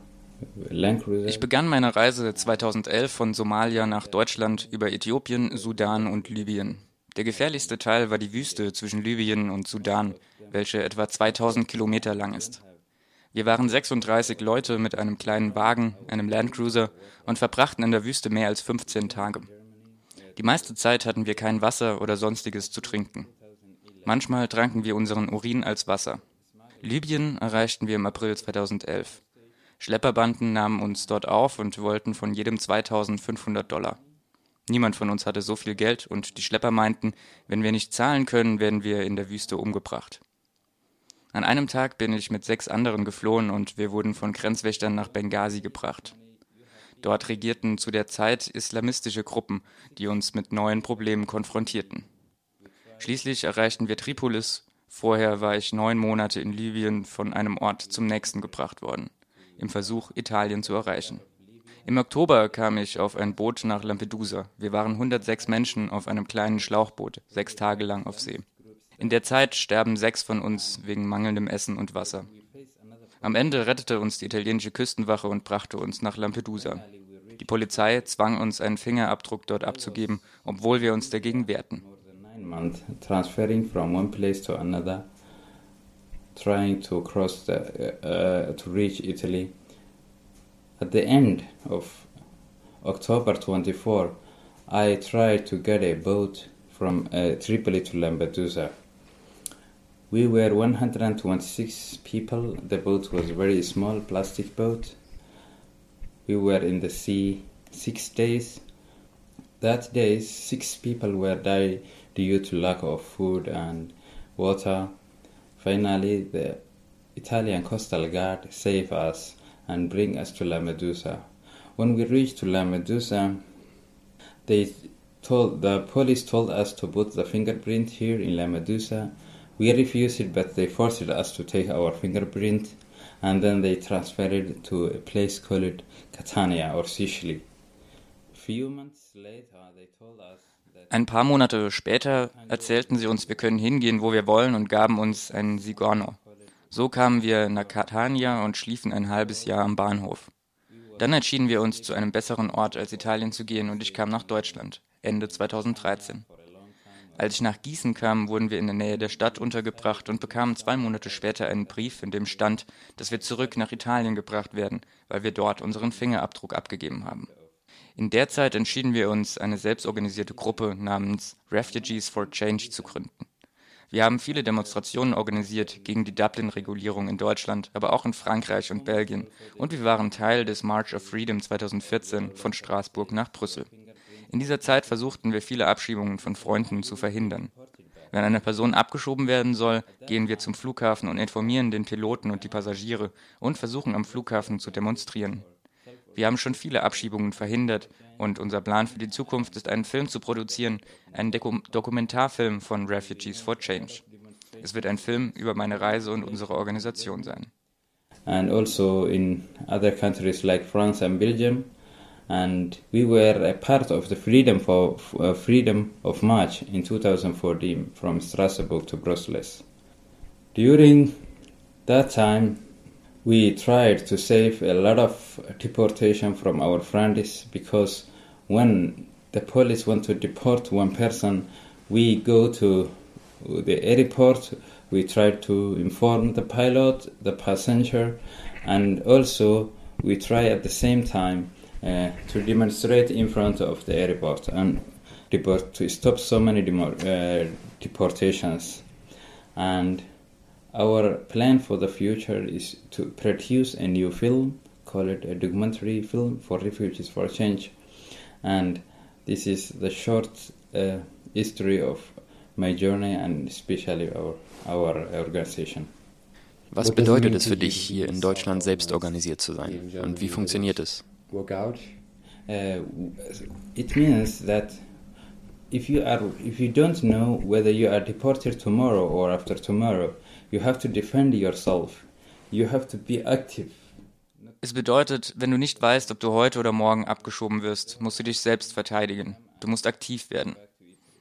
Speaker 11: Ich begann meine Reise 2011 von Somalia nach Deutschland über Äthiopien, Sudan und Libyen. Der gefährlichste Teil war die Wüste zwischen Libyen und Sudan, welche etwa 2000 Kilometer lang ist. Wir waren 36 Leute mit einem kleinen Wagen, einem Landcruiser und verbrachten in der Wüste mehr als 15 Tage. Die meiste Zeit hatten wir kein Wasser oder sonstiges zu trinken. Manchmal tranken wir unseren Urin als Wasser. Libyen erreichten wir im April 2011. Schlepperbanden nahmen uns dort auf und wollten von jedem 2500 Dollar. Niemand von uns hatte so viel Geld und die Schlepper meinten, wenn wir nicht zahlen können, werden wir in der Wüste umgebracht. An einem Tag bin ich mit sechs anderen geflohen und wir wurden von Grenzwächtern nach Benghazi gebracht. Dort regierten zu der Zeit islamistische Gruppen, die uns mit neuen Problemen konfrontierten. Schließlich erreichten wir Tripolis. Vorher war ich neun Monate in Libyen von einem Ort zum nächsten gebracht worden, im Versuch, Italien zu erreichen. Im Oktober kam ich auf ein Boot nach Lampedusa. Wir waren 106 Menschen auf einem kleinen Schlauchboot, sechs Tage lang auf See. In der Zeit sterben sechs von uns wegen mangelndem Essen und Wasser. Am Ende rettete uns die italienische Küstenwache und brachte uns nach Lampedusa. Die Polizei zwang uns, einen Fingerabdruck dort abzugeben, obwohl wir uns dagegen wehrten.
Speaker 10: Trying to cross the, uh, to reach Italy. At the end of October 24, I tried to get a boat from uh, Tripoli to Lampedusa. We were 126 people. The boat was very small plastic boat. We were in the sea six days. That day, six people were died due to lack of food and water. Finally, the Italian Coastal Guard saved us and bring us to Lampedusa. When we reached to Lampedusa, they told the police told us to put the fingerprint here in Lampedusa. We refused it, but they forced us to take our fingerprint, and then they transferred it to a place called Catania or Sicily. Few months later, they told us
Speaker 11: Ein paar Monate später erzählten sie uns, wir können hingehen, wo wir wollen und gaben uns einen Sigorno. So kamen wir nach Catania und schliefen ein halbes Jahr am Bahnhof. Dann entschieden wir uns, zu einem besseren Ort als Italien zu gehen und ich kam nach Deutschland, Ende 2013. Als ich nach Gießen kam, wurden wir in der Nähe der Stadt untergebracht und bekamen zwei Monate später einen Brief, in dem stand, dass wir zurück nach Italien gebracht werden, weil wir dort unseren Fingerabdruck abgegeben haben. In der Zeit entschieden wir uns, eine selbstorganisierte Gruppe namens Refugees for Change zu gründen. Wir haben viele Demonstrationen organisiert gegen die Dublin-Regulierung in Deutschland, aber auch in Frankreich und Belgien. Und wir waren Teil des March of Freedom 2014 von Straßburg nach Brüssel. In dieser Zeit versuchten wir viele Abschiebungen von Freunden zu verhindern. Wenn eine Person abgeschoben werden soll, gehen wir zum Flughafen und informieren den Piloten und die Passagiere und versuchen am Flughafen zu demonstrieren. Wir haben schon viele Abschiebungen verhindert und unser Plan für die Zukunft ist, einen Film zu produzieren, einen Dokum Dokumentarfilm von Refugees for Change. Es wird ein Film über meine Reise und unsere Organisation sein.
Speaker 10: and also in other countries like France and Belgium. and we were a part of the freedom for uh, freedom of march in 2014 from Strasbourg to Brussels. During that time, we tried to save a lot of deportation from our friends because when the police want to deport one person, we go to the airport, we try to inform the pilot, the passenger, and also we try at the same time uh, to demonstrate in front of the airport and deport, to stop so many uh, deportations. And our plan for the future is to produce a new film, call it a documentary film for refugees for change. And this is the short uh, history of my journey and especially our, our organization.
Speaker 12: Was bedeutet es für dich, hier in Deutschland selbst organisiert zu sein? Und wie funktioniert es?
Speaker 10: Uh, it means that if you are if you don't know whether you are deported tomorrow or after tomorrow, you have to defend yourself. You have to be active.
Speaker 11: Es bedeutet, wenn du nicht weißt, ob du heute oder morgen abgeschoben wirst, musst du dich selbst verteidigen. Du musst aktiv werden.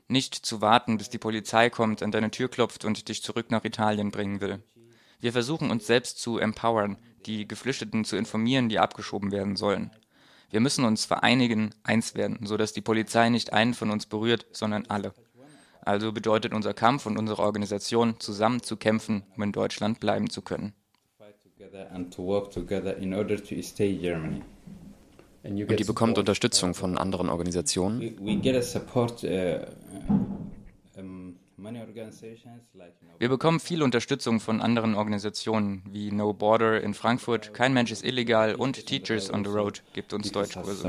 Speaker 11: Nicht zu warten, bis die Polizei kommt, an deine Tür klopft und dich zurück nach Italien bringen will. Wir versuchen uns selbst zu empowern, die Geflüchteten zu informieren, die abgeschoben werden sollen. Wir müssen uns vereinigen, eins werden, sodass die Polizei nicht einen von uns berührt, sondern alle. Also bedeutet unser Kampf und unsere Organisation, zusammen zu kämpfen, um in Deutschland bleiben zu können.
Speaker 10: and to work together in order to stay Germany.
Speaker 12: Und ihr bekommt Unterstützung von anderen Organisationen?
Speaker 11: Wir bekommen viel Unterstützung von anderen Organisationen wie No Border in Frankfurt, Kein Mensch ist illegal und Teachers on the Road gibt uns Deutschkurse.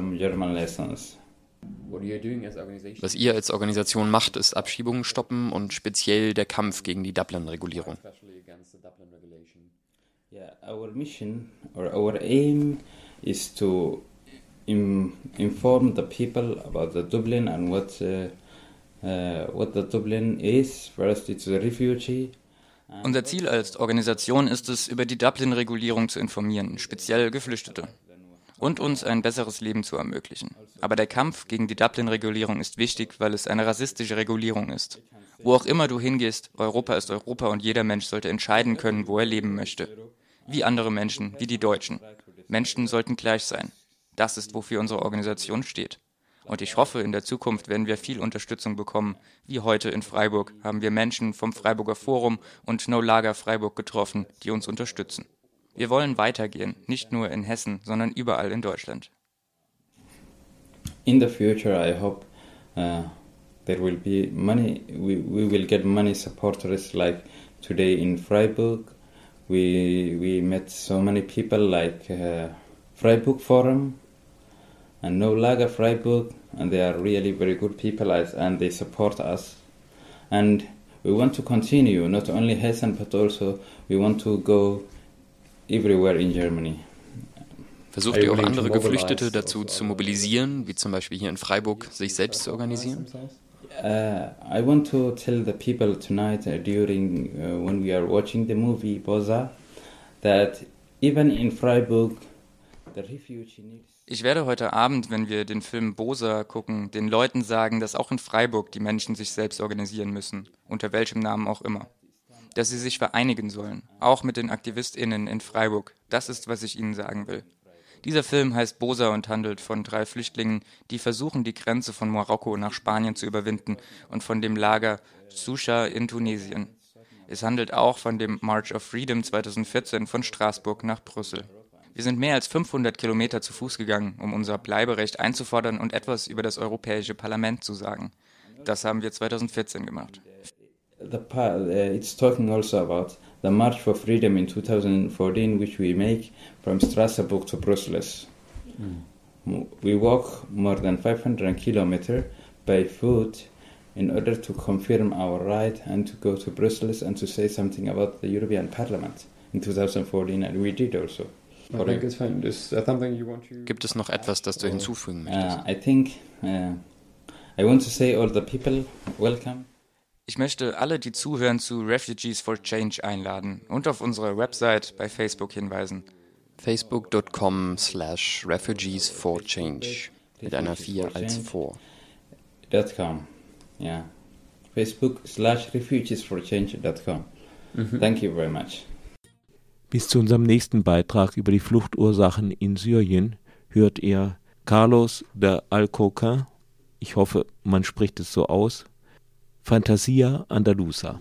Speaker 12: Was ihr als Organisation macht, ist Abschiebungen stoppen und speziell der Kampf gegen die Dublin-Regulierung.
Speaker 10: Yeah, our mission or our aim is to im, inform the people about the Dublin and what uh, what the Dublin is. First, it's a refugee.
Speaker 11: Unser Ziel als Organisation ist es, über die Dublin-Regulierung zu informieren, speziell Geflüchtete, und uns ein besseres Leben zu ermöglichen. Aber der Kampf gegen die Dublin-Regulierung ist wichtig, weil es eine rassistische Regulierung ist. Wo auch immer du hingehst, Europa ist Europa und jeder Mensch sollte entscheiden können, wo er leben möchte. Wie andere Menschen, wie die Deutschen. Menschen sollten gleich sein. Das ist, wofür unsere Organisation steht. Und ich hoffe, in der Zukunft werden wir viel Unterstützung bekommen. Wie heute in Freiburg haben wir Menschen vom Freiburger Forum und No Lager Freiburg getroffen, die uns unterstützen. Wir wollen weitergehen, nicht nur in Hessen, sondern überall in Deutschland.
Speaker 10: In the future, I hope uh, there will be money. We, we will get money supporters like today in Freiburg. We we met so many people like uh, Freiburg Forum and No Lager Freiburg, and they are really very good people as, and they support us. And we want to continue, not only Hessen, but also we want to go everywhere in Germany.
Speaker 12: Versucht ihr auch andere Geflüchtete dazu zu mobilisieren, wie zum Beispiel hier in Freiburg, sich selbst zu organisieren?
Speaker 10: Uh, I want to tell the people tonight uh, during uh, when we are watching the movie Boza that even in Freiburg the refugee needs
Speaker 11: Ich werde heute Abend, wenn wir den Film Bosa gucken, den Leuten sagen, dass auch in Freiburg die Menschen sich selbst organisieren müssen, unter welchem Namen auch immer. Dass sie sich vereinigen sollen, auch mit den AktivistInnen in Freiburg. Das ist, was ich Ihnen sagen will. Dieser Film heißt Bosa und handelt von drei Flüchtlingen, die versuchen, die Grenze von Marokko nach Spanien zu überwinden und von dem Lager Susha in Tunesien. Es handelt auch von dem March of Freedom 2014 von Straßburg nach Brüssel. Wir sind mehr als 500 Kilometer zu Fuß gegangen, um unser Bleiberecht einzufordern und etwas über das Europäische Parlament zu sagen. Das haben wir 2014 gemacht.
Speaker 10: the uh, it's talking also about the March for Freedom in 2014, which we make from Strasbourg to Brussels. M- We walk more than 500 kilometers by foot in order to confirm our right and to go to Brussels and to say something about the European Parliament in 2014, and we did also.
Speaker 12: Gibt es noch etwas, das du hinzufügen möchtest?
Speaker 10: Uh, I think uh, I want to say all the people welcome.
Speaker 11: Ich möchte alle, die zuhören, zu Refugees for Change einladen und auf unsere Website bei Facebook hinweisen.
Speaker 12: Facebook.com slash Refugees for Change mit einer 4 als vor.
Speaker 10: Dot com. Yeah. Facebook slash refugeesforchange.com.
Speaker 12: Mhm.
Speaker 10: Thank you very much.
Speaker 1: Bis zu unserem nächsten Beitrag über die Fluchtursachen in Syrien hört ihr Carlos de Alcoca, ich hoffe, man spricht es so aus, Fantasia Andalusa.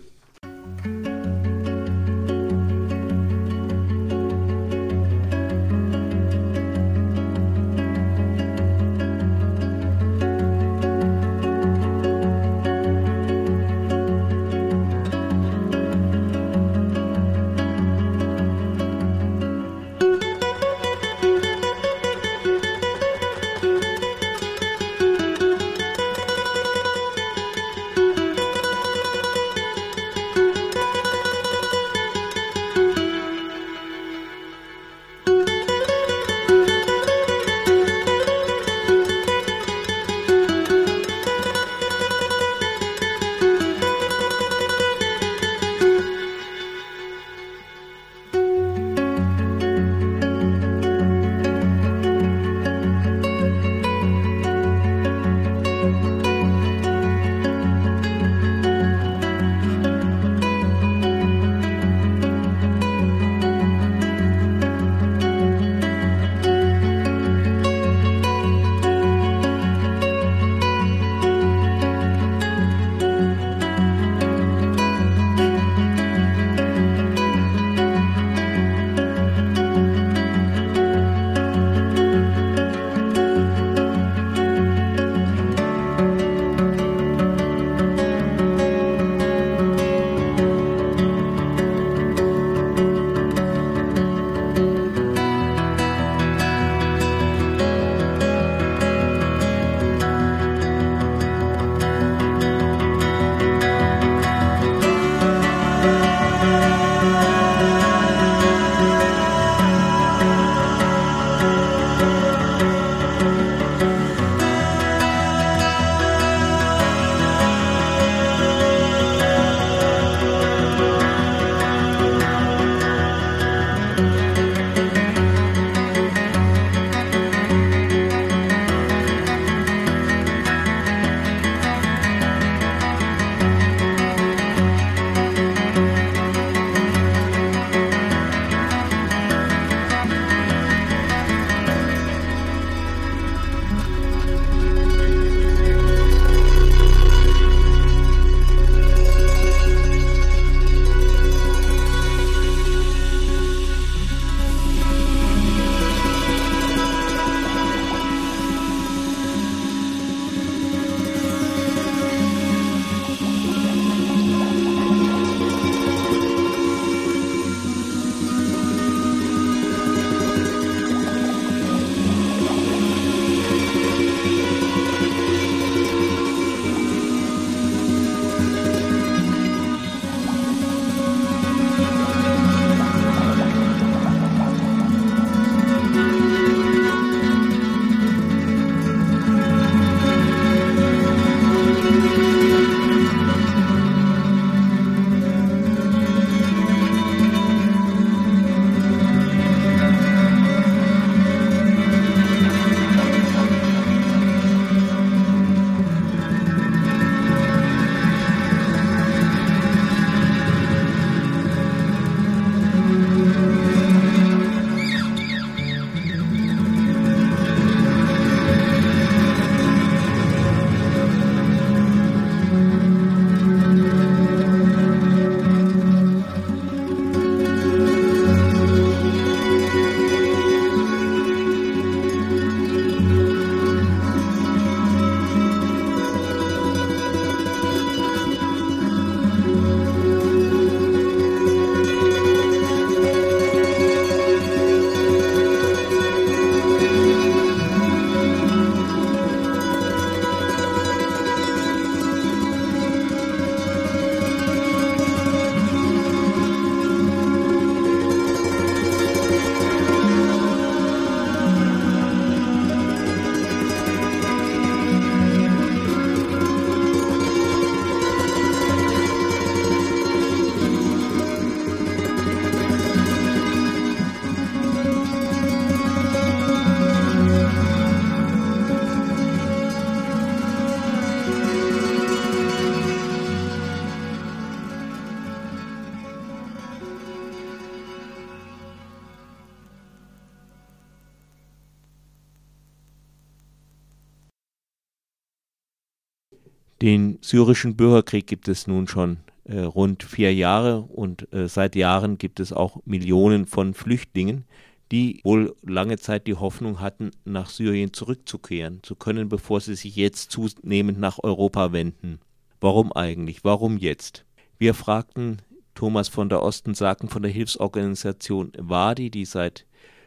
Speaker 1: Den syrischen Bürgerkrieg gibt es nun schon äh, rund vier Jahre und äh, seit Jahren gibt es auch Millionen von Flüchtlingen, die wohl lange Zeit die Hoffnung hatten, nach Syrien zurückzukehren zu können, bevor sie sich jetzt zunehmend nach Europa wenden. Warum eigentlich? Warum jetzt? Wir fragten Thomas von der Osten-Saken von der Hilfsorganisation Wadi, die seit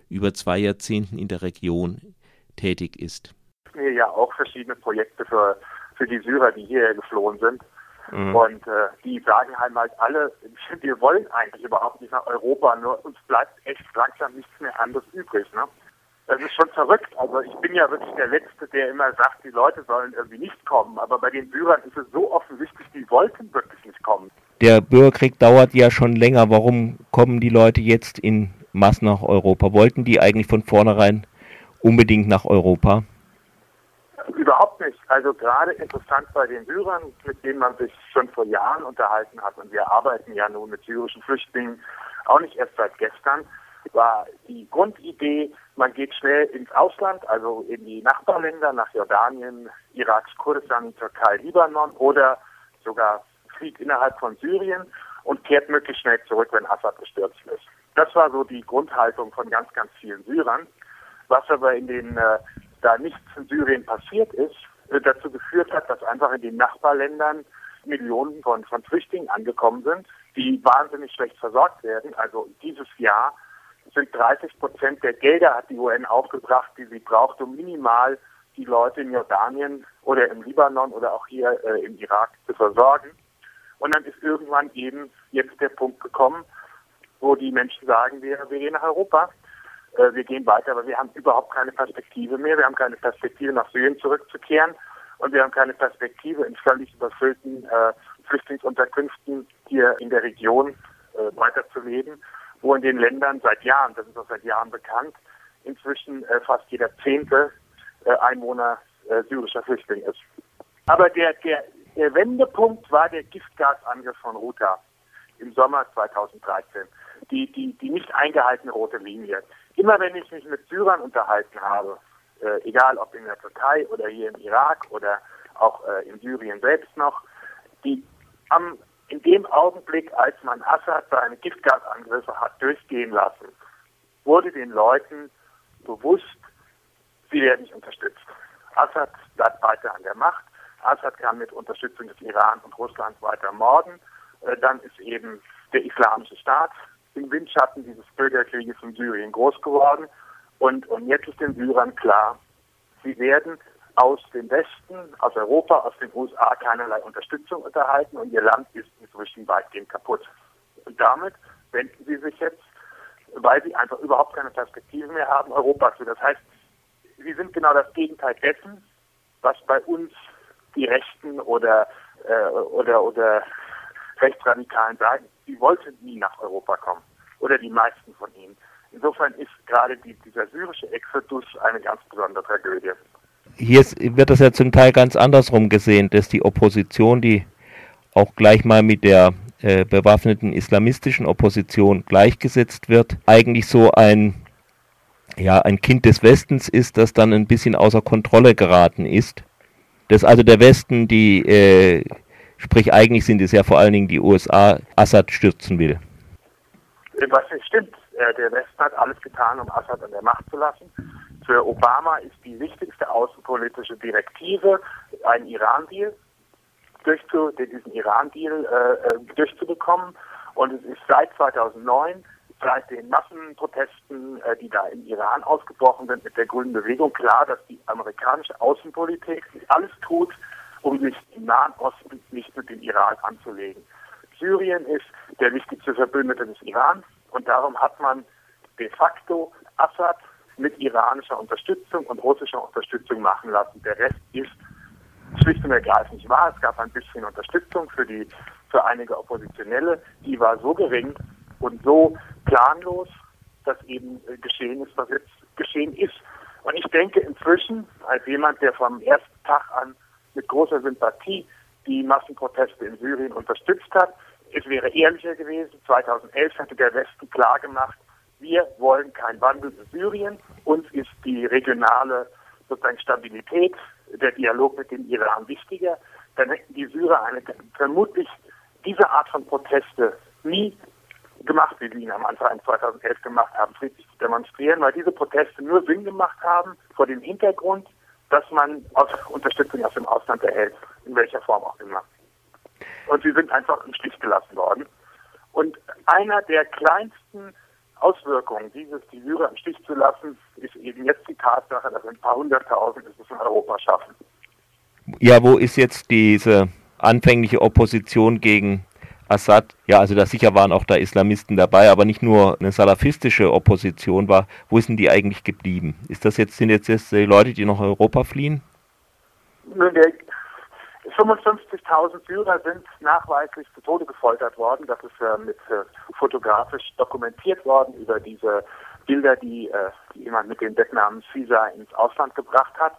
Speaker 1: über zwei Jahrzehnten in der Region tätig ist.
Speaker 13: Wir ja auch verschiedene Projekte für, für die Syrer, die hierher geflohen sind. Mhm. Und äh, die sagen halt, halt alle, wir wollen eigentlich überhaupt nicht nach Europa, nur uns bleibt echt langsam nichts mehr anderes übrig. Ne? Das ist schon verrückt. Also ich bin ja wirklich der Letzte, der immer sagt, die Leute sollen irgendwie nicht kommen. Aber bei den Syrern ist es so offensichtlich, die wollten wirklich nicht kommen.
Speaker 1: Der Bürgerkrieg dauert ja schon länger. Warum kommen die Leute jetzt in Massen nach Europa? Wollten die eigentlich von vornherein unbedingt nach Europa?
Speaker 13: Überhaupt nicht. Also gerade interessant bei den Syrern, mit denen man sich schon vor Jahren unterhalten hat, und wir arbeiten ja nun mit syrischen Flüchtlingen auch nicht erst seit gestern, war die Grundidee, man geht schnell ins Ausland, also in die Nachbarländer, nach Jordanien, Irak, Kurdistan, Türkei, Libanon oder sogar fliegt innerhalb von Syrien und kehrt möglichst schnell zurück, wenn Assad gestürzt ist. Das war so die Grundhaltung von ganz, ganz vielen Syrern. Was aber in den äh, da nichts in Syrien passiert ist, äh, dazu geführt hat, dass einfach in den Nachbarländern Millionen von, von Flüchtlingen angekommen sind, die wahnsinnig schlecht versorgt werden. Also dieses Jahr sind 30 Prozent der Gelder, hat die UN aufgebracht, die sie braucht, um minimal die Leute in Jordanien oder im Libanon oder auch hier äh, im Irak zu versorgen. Und dann ist irgendwann eben jetzt der Punkt gekommen, wo die Menschen sagen, wir, wir gehen nach Europa, äh, wir gehen weiter, aber wir haben überhaupt keine Perspektive mehr. Wir haben keine Perspektive, nach Syrien zurückzukehren. Und wir haben keine Perspektive, in völlig überfüllten äh, Flüchtlingsunterkünften hier in der Region äh, weiterzuleben, wo in den Ländern seit Jahren, das ist auch seit Jahren bekannt, inzwischen äh, fast jeder zehnte äh, Einwohner äh, syrischer Flüchtling ist. Aber der, der, der Wendepunkt war der Giftgasangriff von Ruta im Sommer 2013. Die, die, die nicht eingehaltene rote Linie. Immer wenn ich mich mit Syrern unterhalten habe, äh, egal ob in der Türkei oder hier im Irak oder auch äh, in Syrien selbst noch, die am, in dem Augenblick, als man Assad seine Giftgasangriffe hat durchgehen lassen, wurde den Leuten bewusst, sie werden nicht unterstützt. Assad bleibt weiter an der Macht. Assad kann mit Unterstützung des Iran und Russlands weiter morden. Äh, dann ist eben der Islamische Staat im Windschatten dieses Bürgerkrieges in Syrien groß geworden. Und, und jetzt ist den Syrern klar, sie werden aus dem Westen, aus Europa, aus den USA keinerlei Unterstützung unterhalten und ihr Land ist inzwischen weitgehend kaputt. Und damit wenden sie sich jetzt, weil sie einfach überhaupt keine Perspektive mehr haben, Europa zu. Das heißt, sie sind genau das Gegenteil dessen, was bei uns die Rechten oder, äh, oder, oder Rechtsradikalen sagen. Sie wollten nie nach Europa kommen. Oder die meisten von ihnen. Insofern ist gerade die, dieser syrische Exodus eine ganz besondere Tragödie.
Speaker 1: Hier wird das ja zum Teil ganz andersrum gesehen, dass die Opposition, die auch gleich mal mit der äh, bewaffneten islamistischen Opposition gleichgesetzt wird, eigentlich so ein ja, ein Kind des Westens ist, das dann ein bisschen außer Kontrolle geraten ist. Dass also der Westen, die, äh, sprich eigentlich sind es ja vor allen Dingen die USA, Assad stürzen will.
Speaker 13: Was stimmt. Der Westen hat alles getan, um Assad an der Macht zu lassen. Für Obama ist die wichtigste außenpolitische Direktive ein Iran-Deal, durchzu, diesen Iran-Deal äh, durchzubekommen. Und es ist seit 2009 seit den Massenprotesten, äh, die da im Iran ausgebrochen sind, mit der grünen Bewegung klar, dass die amerikanische Außenpolitik alles tut, um sich im Nahen Osten nicht mit dem Iran anzulegen. Syrien ist der wichtigste Verbündete des Iran und darum hat man de facto Assad mit iranischer Unterstützung und russischer Unterstützung machen lassen. Der Rest ist schlicht und ergreifend nicht wahr. Es gab ein bisschen Unterstützung für die für einige Oppositionelle, die war so gering und so planlos, dass eben geschehen ist, was jetzt geschehen ist. Und ich denke inzwischen, als jemand, der vom ersten Tag an mit großer Sympathie die Massenproteste in Syrien unterstützt hat, es wäre ehrlicher gewesen. 2011 hatte der Westen klargemacht, wir wollen keinen Wandel in Syrien. Uns ist die regionale sozusagen Stabilität der Dialog mit dem Iran wichtiger, dann hätten die Syrer eine, vermutlich diese Art von Proteste nie gemacht, wie sie ihn am Anfang 2011 gemacht haben, friedlich zu demonstrieren, weil diese Proteste nur Sinn gemacht haben vor dem Hintergrund, dass man Unterstützung aus dem Ausland erhält, in welcher Form auch immer. Und sie sind einfach im Stich gelassen worden. Und einer der kleinsten Auswirkungen dieses, die Syrer im Stich zu lassen, ist eben jetzt die Tatsache, dass ein paar hunderttausend es in Europa schaffen.
Speaker 1: Ja, wo ist jetzt diese anfängliche Opposition gegen Assad? Ja, also da sicher waren auch da Islamisten dabei, aber nicht nur eine salafistische Opposition war. Wo sind die eigentlich geblieben? Ist das jetzt, sind jetzt, jetzt die Leute, die nach Europa fliehen?
Speaker 13: Nun, der 55.000 Syrer sind nachweislich zu Tode gefoltert worden. Das ist äh, mit äh, fotografisch dokumentiert worden über diese Bilder, die, äh, die jemand mit dem Decknamen Caesar ins Ausland gebracht hat.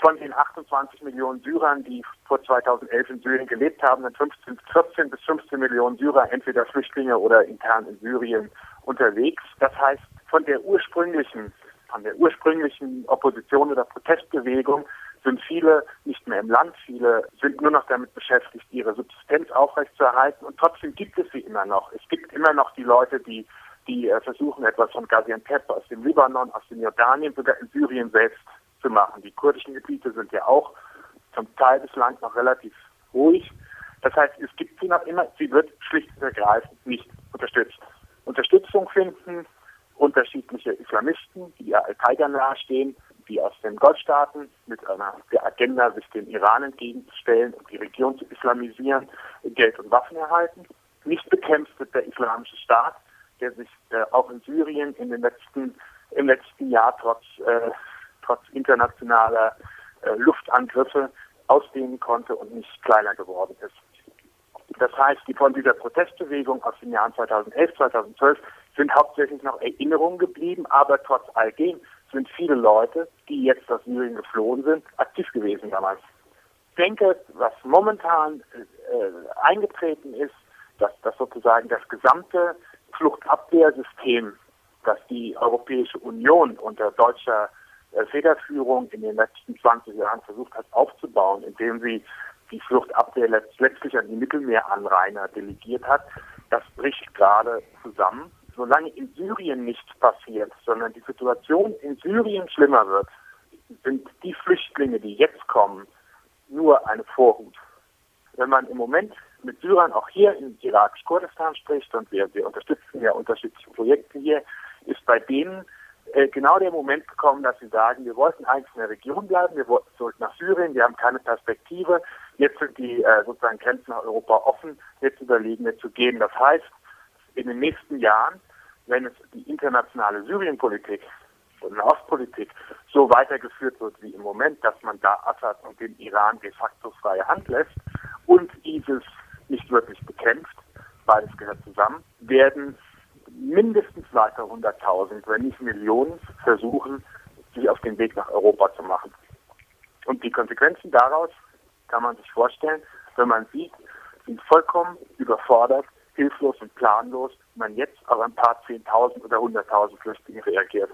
Speaker 13: Von den 28 Millionen Syrern, die vor 2011 in Syrien gelebt haben, sind 15, 14 bis 15 Millionen Syrer entweder Flüchtlinge oder intern in Syrien unterwegs. Das heißt, von der ursprünglichen, von der ursprünglichen Opposition oder Protestbewegung sind viele nicht mehr im Land, viele sind nur noch damit beschäftigt, ihre Subsistenz aufrechtzuerhalten und trotzdem gibt es sie immer noch. Es gibt immer noch die Leute, die, die äh, versuchen, etwas von Gaziantep aus dem Libanon, aus dem Jordanien, sogar in Syrien selbst zu machen. Die kurdischen Gebiete sind ja auch zum Teil Landes noch relativ ruhig. Das heißt, es gibt sie noch immer, sie wird schlicht und ergreifend nicht unterstützt. Unterstützung finden unterschiedliche Islamisten, die ja Al-Qaida nahestehen, die aus den Golfstaaten mit einer der Agenda, sich dem Iran entgegenzustellen und die Region zu islamisieren, Geld und Waffen erhalten. Nicht bekämpft wird der Islamische Staat, der sich äh, auch in Syrien in den letzten, im letzten Jahr trotz, äh, trotz internationaler äh, Luftangriffe ausdehnen konnte und nicht kleiner geworden ist. Das heißt, die von dieser Protestbewegung aus den Jahren 2011, 2012 sind hauptsächlich noch Erinnerungen geblieben, aber trotz all dem sind viele Leute, die jetzt aus Syrien geflohen sind, aktiv gewesen damals. Ich denke, was momentan äh, eingetreten ist, dass, dass sozusagen das gesamte Fluchtabwehrsystem, das die Europäische Union unter deutscher Federführung in den letzten 20 Jahren versucht hat aufzubauen, indem sie die Fluchtabwehr letzt, letztlich an die Mittelmeeranrainer delegiert hat, das bricht gerade zusammen. Solange in Syrien nichts passiert, sondern die Situation in Syrien schlimmer wird, sind die Flüchtlinge, die jetzt kommen, nur eine Vorhut. Wenn man im Moment mit Syrern auch hier in irakisch-Kurdistan spricht und wir, wir unterstützen ja unterschiedliche Projekte hier, ist bei denen äh, genau der Moment gekommen, dass sie sagen, wir wollten eigentlich in der Region bleiben, wir wollten zurück nach Syrien, wir haben keine Perspektive, jetzt sind die äh, sozusagen Grenzen nach Europa offen, jetzt überlegen wir zu gehen. Das heißt, in den nächsten Jahren, wenn es die internationale Syrienpolitik und Ostpolitik so weitergeführt wird wie im Moment, dass man da Assad und den Iran de facto freie Hand lässt und ISIS nicht wirklich bekämpft, beides gehört zusammen, werden mindestens weitere 100.000, wenn nicht Millionen, versuchen, sich auf den Weg nach Europa zu machen. Und die Konsequenzen daraus kann man sich vorstellen, wenn man sieht, wie vollkommen überfordert, hilflos und planlos man jetzt auf ein paar 10.000 oder 100.000 Flüchtlinge reagiert.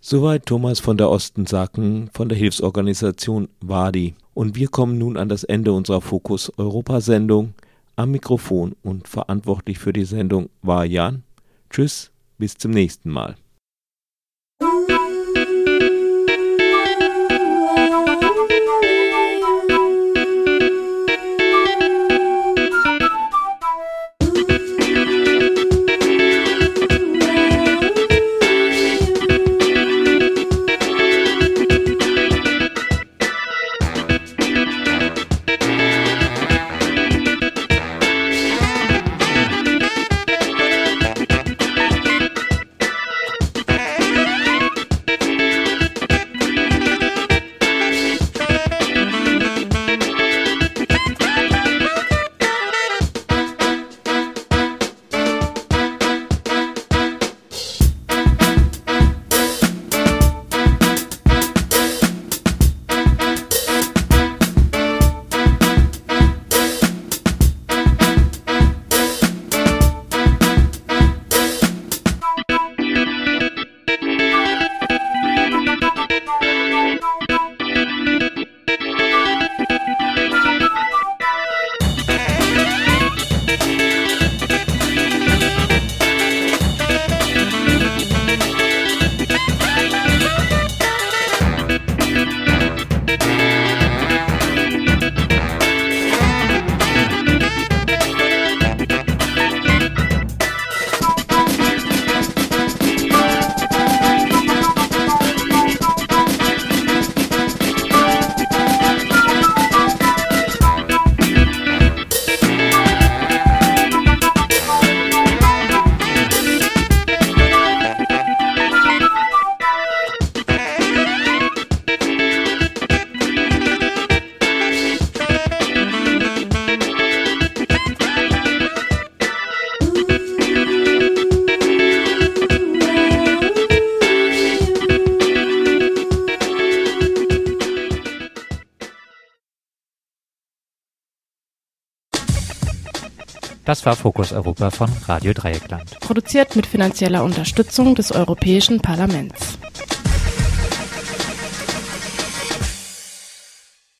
Speaker 1: Soweit Thomas von der Ostensacken von der Hilfsorganisation WADI. Und wir kommen nun an das Ende unserer Fokus Europa Sendung. Am Mikrofon und verantwortlich für die Sendung war Jan. Tschüss, bis zum nächsten Mal.
Speaker 14: Das war Fokus Europa von Radio Dreieckland.
Speaker 15: Produziert mit finanzieller Unterstützung des Europäischen Parlaments.